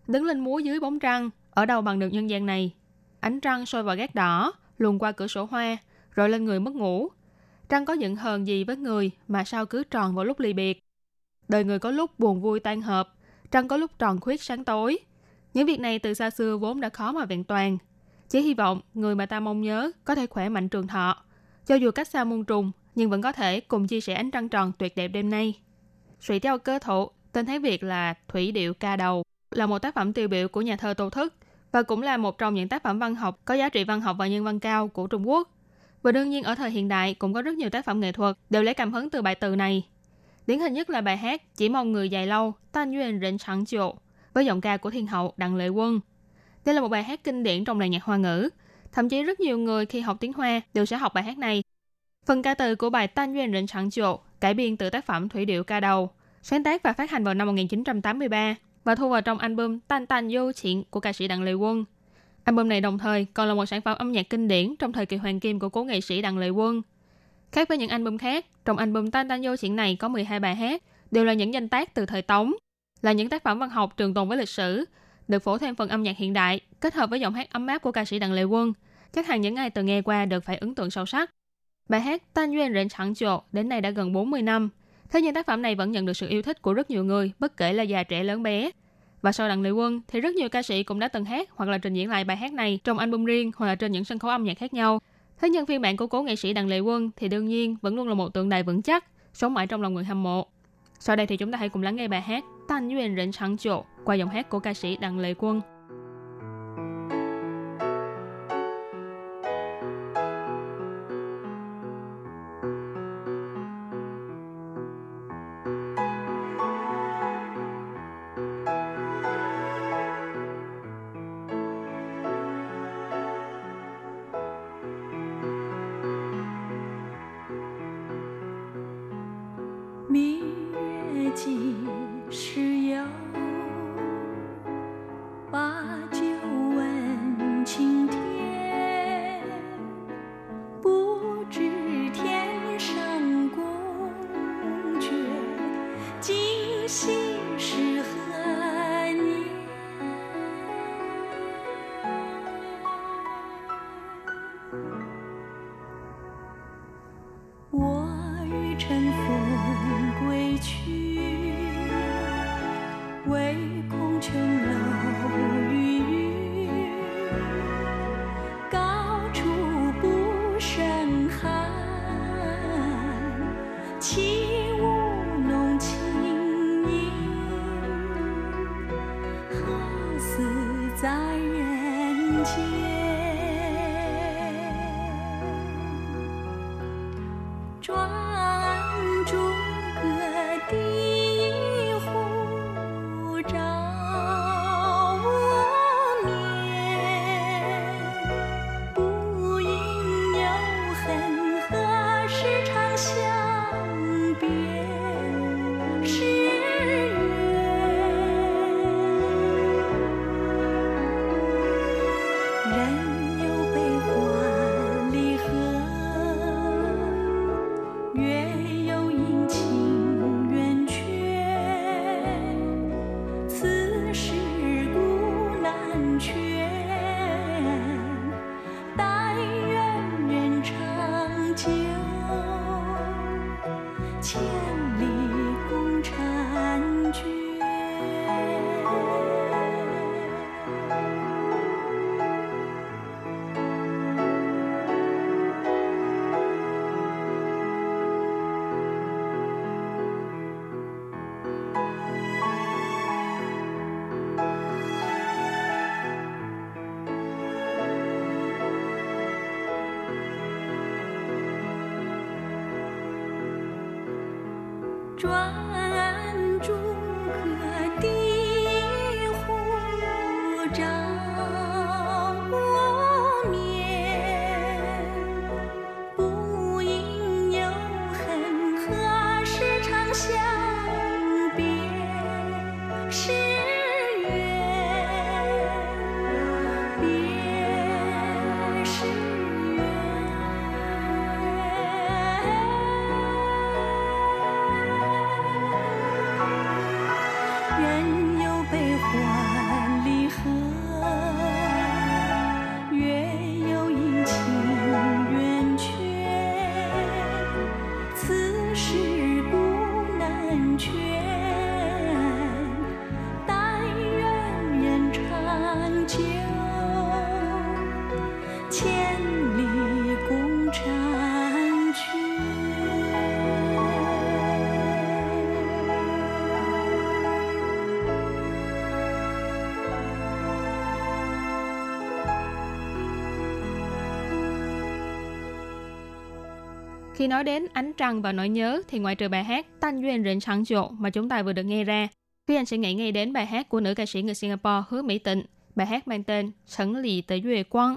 Đứng lên múa dưới bóng trăng, ở đâu bằng được nhân gian này. Ánh trăng soi vào gác đỏ, luồn qua cửa sổ hoa, rồi lên người mất ngủ. Trăng có giận hờn gì với người mà sao cứ tròn vào lúc ly biệt. Đời người có lúc buồn vui tan hợp, trăng có lúc tròn khuyết sáng tối. Những việc này từ xa xưa vốn đã khó mà vẹn toàn. Chỉ hy vọng người mà ta mong nhớ có thể khỏe mạnh trường thọ. Cho dù cách xa muôn trùng, nhưng vẫn có thể cùng chia sẻ ánh trăng tròn tuyệt đẹp đêm nay. Sủy theo Cơ Thụ, tên Thái Việt là Thủy Điệu Ca Đầu, là một tác phẩm tiêu biểu của nhà thơ Tô Thức và cũng là một trong những tác phẩm văn học có giá trị văn học và nhân văn cao của Trung Quốc. Và đương nhiên ở thời hiện đại cũng có rất nhiều tác phẩm nghệ thuật đều lấy cảm hứng từ bài từ này. Điển hình nhất là bài hát Chỉ mong người dài lâu, Tan Duyên Rịnh sẵn Chiều với giọng ca của thiên hậu Đặng Lệ Quân. Đây là một bài hát kinh điển trong làng nhạc hoa ngữ. Thậm chí rất nhiều người khi học tiếng Hoa đều sẽ học bài hát này. Phần ca từ của bài Tan Duyên Rịnh sẵn Chiều cải biên từ tác phẩm Thủy Điệu Ca Đầu, sáng tác và phát hành vào năm 1983 và thu vào trong album Tan Tan Vô Chuyện của ca sĩ Đặng Lệ Quân. Album này đồng thời còn là một sản phẩm âm nhạc kinh điển trong thời kỳ hoàng kim của cố nghệ sĩ Đặng Lệ Quân – Khác với những album khác, trong album Tan Tan Vô Chuyện này có 12 bài hát, đều là những danh tác từ thời Tống, là những tác phẩm văn học trường tồn với lịch sử, được phổ thêm phần âm nhạc hiện đại, kết hợp với giọng hát ấm áp của ca sĩ Đặng Lệ Quân. Chắc hẳn những ai từng nghe qua được phải ấn tượng sâu sắc. Bài hát Tan Duyên Rện Chẳng Chộ đến nay đã gần 40 năm. Thế nhưng tác phẩm này vẫn nhận được sự yêu thích của rất nhiều người, bất kể là già trẻ lớn bé. Và sau Đặng Lệ Quân thì rất nhiều ca sĩ cũng đã từng hát hoặc là trình diễn lại bài hát này trong album riêng hoặc là trên những sân khấu âm nhạc khác nhau. Thế nhưng phiên bản của cố nghệ sĩ Đặng Lệ Quân thì đương nhiên vẫn luôn là một tượng đài vững chắc, sống mãi trong lòng người hâm mộ. Sau đây thì chúng ta hãy cùng lắng nghe bài hát Tan Duyên Rỉnh Sáng Chỗ qua giọng hát của ca sĩ Đặng Lệ Quân. Khi nói đến ánh trăng và nỗi nhớ thì ngoại trừ bài hát Tan duyên rịnh sáng rộ mà chúng ta vừa được nghe ra, Phi Anh sẽ nghĩ ngay đến bài hát của nữ ca sĩ người Singapore Hứa Mỹ Tịnh, bài hát mang tên Sẩn lì Tử Duy Quang.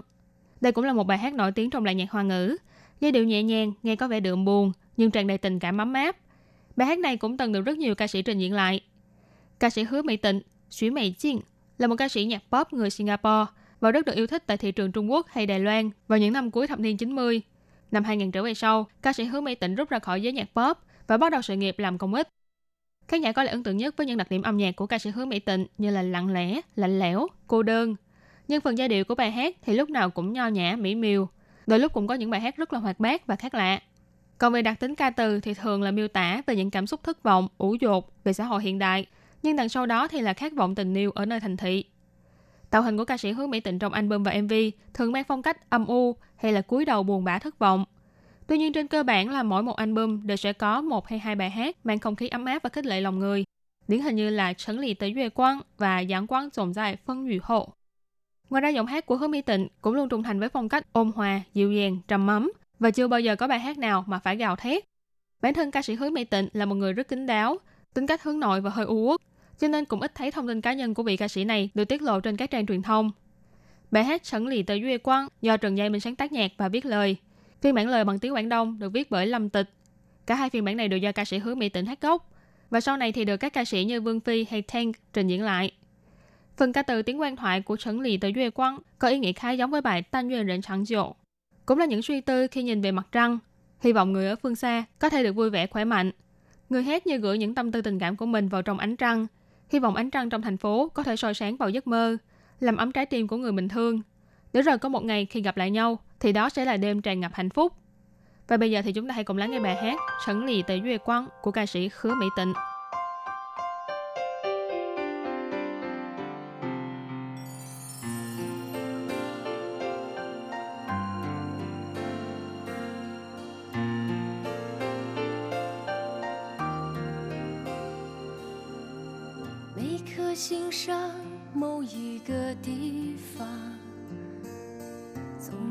Đây cũng là một bài hát nổi tiếng trong làng nhạc hoa ngữ. Giai điệu nhẹ nhàng, nghe có vẻ đượm buồn, nhưng tràn đầy tình cảm ấm áp. Bài hát này cũng từng được rất nhiều ca sĩ trình diễn lại. Ca sĩ Hứa Mỹ Tịnh, Xủy Mỹ Jin là một ca sĩ nhạc pop người Singapore và rất được yêu thích tại thị trường Trung Quốc hay Đài Loan vào những năm cuối thập niên 90. Năm 2000 trở về sau, ca sĩ Hứa Mỹ Tịnh rút ra khỏi giới nhạc pop và bắt đầu sự nghiệp làm công ích. Khán giả có lẽ ấn tượng nhất với những đặc điểm âm nhạc của ca sĩ Hứa Mỹ Tịnh như là lặng lẽ, lạnh lẽo, cô đơn. Nhưng phần giai điệu của bài hát thì lúc nào cũng nho nhã, mỹ miều. Đôi lúc cũng có những bài hát rất là hoạt bát và khác lạ. Còn về đặc tính ca từ thì thường là miêu tả về những cảm xúc thất vọng, ủ dột về xã hội hiện đại. Nhưng đằng sau đó thì là khát vọng tình yêu ở nơi thành thị. Tạo hình của ca sĩ Hứa Mỹ Tịnh trong album và MV thường mang phong cách âm u hay là cúi đầu buồn bã thất vọng. Tuy nhiên trên cơ bản là mỗi một album đều sẽ có một hay hai bài hát mang không khí ấm áp và khích lệ lòng người. Điển hình như là Trấn lì tới Duy Quang và Giảng Quang tồn tại phân ủy hộ. Ngoài ra giọng hát của Hứa Mỹ Tịnh cũng luôn trung thành với phong cách ôn hòa, dịu dàng, trầm mắm và chưa bao giờ có bài hát nào mà phải gào thét. Bản thân ca sĩ Hứa Mỹ Tịnh là một người rất kín đáo, tính cách hướng nội và hơi u uất, cho nên cũng ít thấy thông tin cá nhân của vị ca sĩ này được tiết lộ trên các trang truyền thông. Bài hát Sẵn lì tới Duy Quang do Trần Dây Minh sáng tác nhạc và viết lời. Phiên bản lời bằng tiếng Quảng Đông được viết bởi Lâm Tịch. Cả hai phiên bản này đều do ca sĩ Hứa Mỹ Tịnh hát gốc và sau này thì được các ca sĩ như Vương Phi hay Tank trình diễn lại. Phần ca từ tiếng quan thoại của Trấn lì tới Duy Quang có ý nghĩa khá giống với bài Tan duyên rịnh Sẵn rộ. Cũng là những suy tư khi nhìn về mặt trăng. Hy vọng người ở phương xa có thể được vui vẻ khỏe mạnh. Người hát như gửi những tâm tư tình cảm của mình vào trong ánh trăng – Hy vọng ánh trăng trong thành phố có thể soi sáng vào giấc mơ, làm ấm trái tim của người mình thương. Để rồi có một ngày khi gặp lại nhau, thì đó sẽ là đêm tràn ngập hạnh phúc. Và bây giờ thì chúng ta hãy cùng lắng nghe bài hát Sẵn lì tới Duy Quang của ca sĩ Khứa Mỹ Tịnh.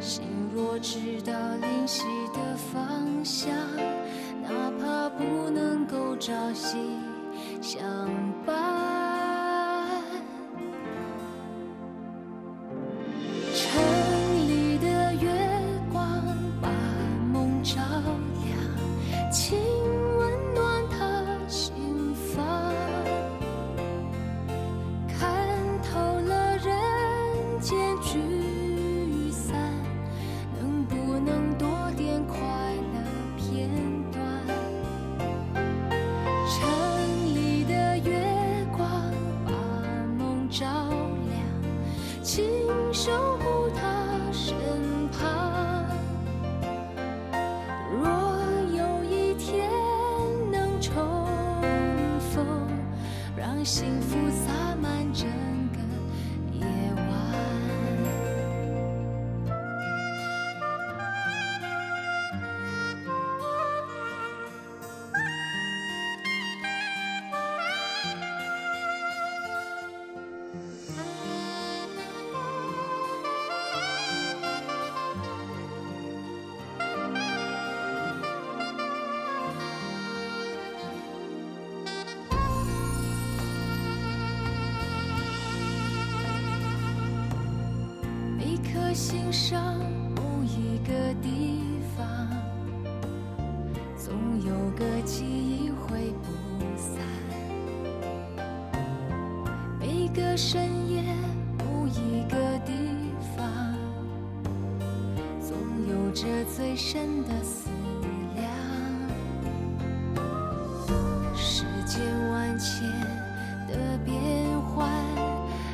心若知道灵犀的方向，哪怕不能够朝夕相伴。万千的变幻，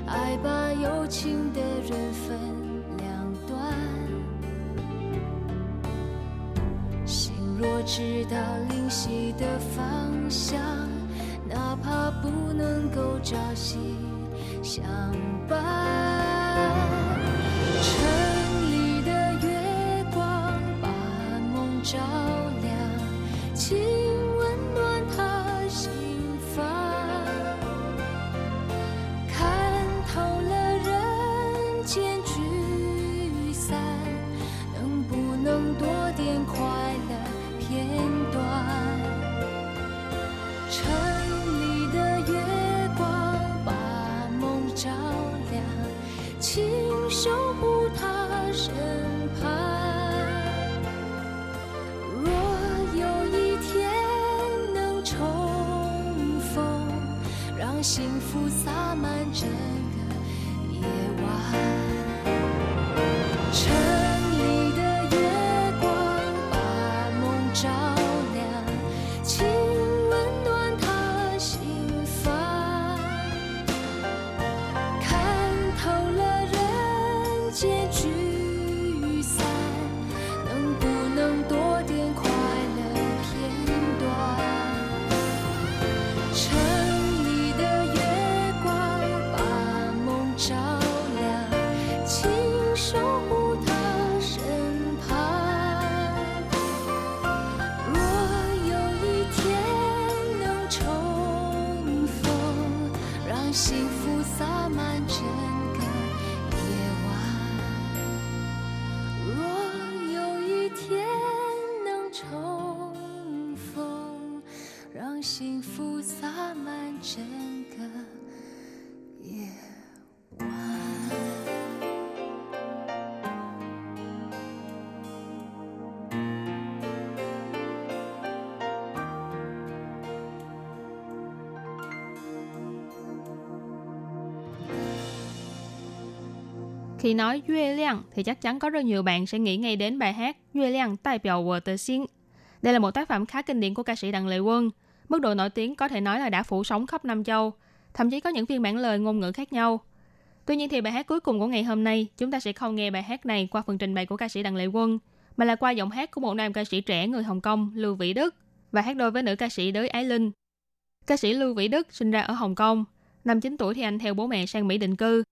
爱把有情的人分两端。心若知道灵犀的方向，哪怕不能够朝夕相伴。整个夜晚。Khi nói Yue Liang thì chắc chắn có rất nhiều bạn sẽ nghĩ ngay đến bài hát Yue Liang đại biểu của tờ xin. Đây là một tác phẩm khá kinh điển của ca sĩ Đặng Lệ Quân. Mức độ nổi tiếng có thể nói là đã phủ sóng khắp Nam Châu, thậm chí có những phiên bản lời ngôn ngữ khác nhau. Tuy nhiên thì bài hát cuối cùng của ngày hôm nay, chúng ta sẽ không nghe bài hát này qua phần trình bày của ca sĩ Đặng Lệ Quân, mà là qua giọng hát của một nam ca sĩ trẻ người Hồng Kông Lưu Vĩ Đức và hát đôi với nữ ca sĩ Đới Ái Linh. Ca sĩ Lưu Vĩ Đức sinh ra ở Hồng Kông. Năm 9 tuổi thì anh theo bố mẹ sang Mỹ định cư.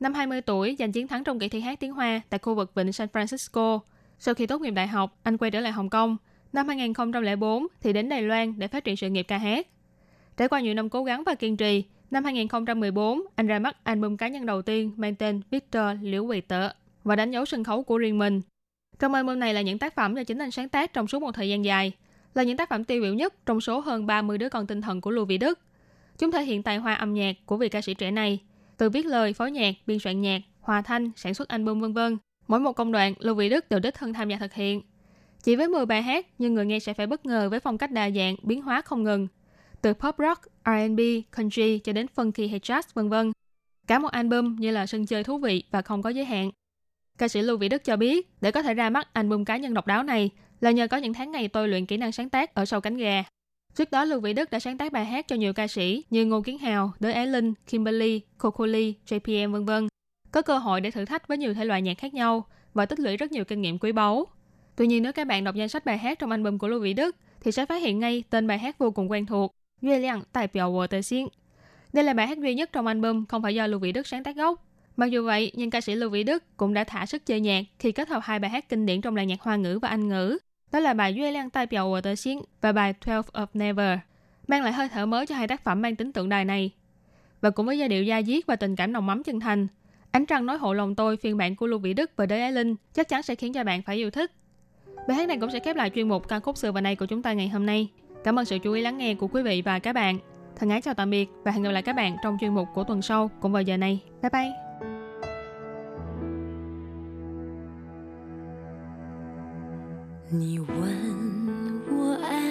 Năm 20 tuổi giành chiến thắng trong kỳ thi hát tiếng Hoa tại khu vực vịnh San Francisco. Sau khi tốt nghiệp đại học, anh quay trở lại Hồng Kông. Năm 2004 thì đến Đài Loan để phát triển sự nghiệp ca hát. Trải qua nhiều năm cố gắng và kiên trì, năm 2014 anh ra mắt album cá nhân đầu tiên mang tên Victor Liễu Quỳ Tợ và đánh dấu sân khấu của riêng mình. Trong album này là những tác phẩm do chính anh sáng tác trong suốt một thời gian dài, là những tác phẩm tiêu biểu nhất trong số hơn 30 đứa con tinh thần của Lưu Vĩ Đức. Chúng thể hiện tài hoa âm nhạc của vị ca sĩ trẻ này, từ viết lời, phối nhạc, biên soạn nhạc, hòa thanh, sản xuất album vân vân. Mỗi một công đoạn, Lưu Vĩ Đức đều đích thân tham gia thực hiện. Chỉ với 10 bài hát, nhưng người nghe sẽ phải bất ngờ với phong cách đa dạng, biến hóa không ngừng. Từ pop rock, R&B, country cho đến funky hay jazz vân vân. Cả một album như là sân chơi thú vị và không có giới hạn. Ca sĩ Lưu Vĩ Đức cho biết, để có thể ra mắt album cá nhân độc đáo này là nhờ có những tháng ngày tôi luyện kỹ năng sáng tác ở sau cánh gà. Trước đó, Lưu Vĩ Đức đã sáng tác bài hát cho nhiều ca sĩ như Ngô Kiến Hào, Đới Ái Linh, Kimberly, Coco Lee, JPM vân vân. Có cơ hội để thử thách với nhiều thể loại nhạc khác nhau và tích lũy rất nhiều kinh nghiệm quý báu. Tuy nhiên nếu các bạn đọc danh sách bài hát trong album của Lưu Vĩ Đức thì sẽ phát hiện ngay tên bài hát vô cùng quen thuộc, Yue Liang tài biểu Wo Tờ Xiên. Đây là bài hát duy nhất trong album không phải do Lưu Vĩ Đức sáng tác gốc. Mặc dù vậy, nhưng ca sĩ Lưu Vĩ Đức cũng đã thả sức chơi nhạc khi kết hợp hai bài hát kinh điển trong làng nhạc Hoa ngữ và Anh ngữ. Đó là bài Duy Lan tài Biểu Wo Tờ Xiên và bài Twelve of Never, mang lại hơi thở mới cho hai tác phẩm mang tính tượng đài này. Và cũng với giai điệu da diết và tình cảm nồng mắm chân thành, Ánh trăng nói hộ lòng tôi phiên bản của Lưu Vĩ Đức và Đới Ái Linh chắc chắn sẽ khiến cho bạn phải yêu thích. Bài hát này cũng sẽ khép lại chuyên mục ca khúc xưa và nay của chúng ta ngày hôm nay. Cảm ơn sự chú ý lắng nghe của quý vị và các bạn. Thân ái chào tạm biệt và hẹn gặp lại các bạn trong chuyên mục của tuần sau cũng vào giờ này. Bye bye! 你问我爱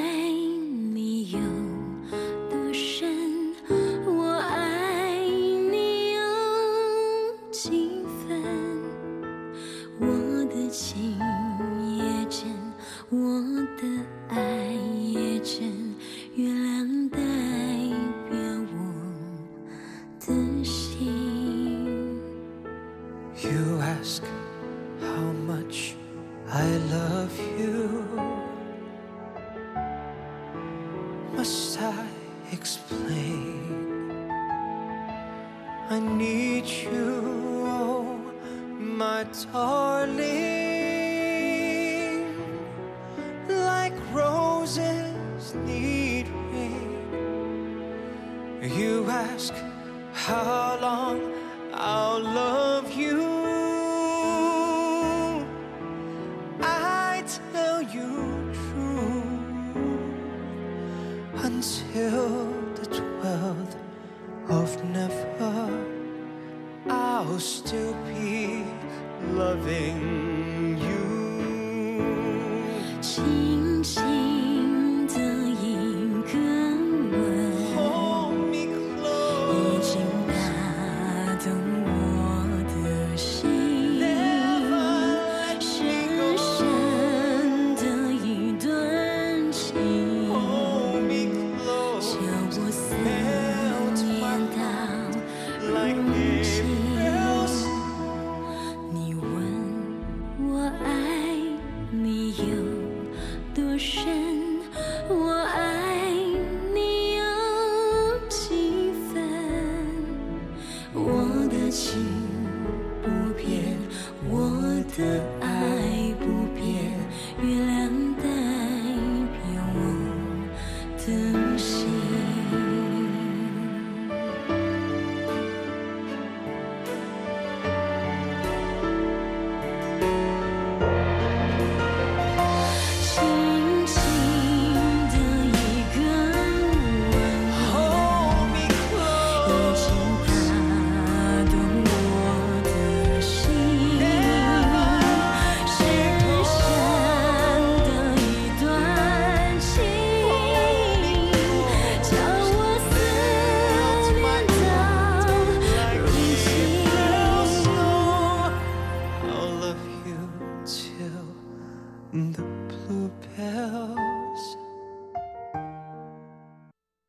Until the twelfth of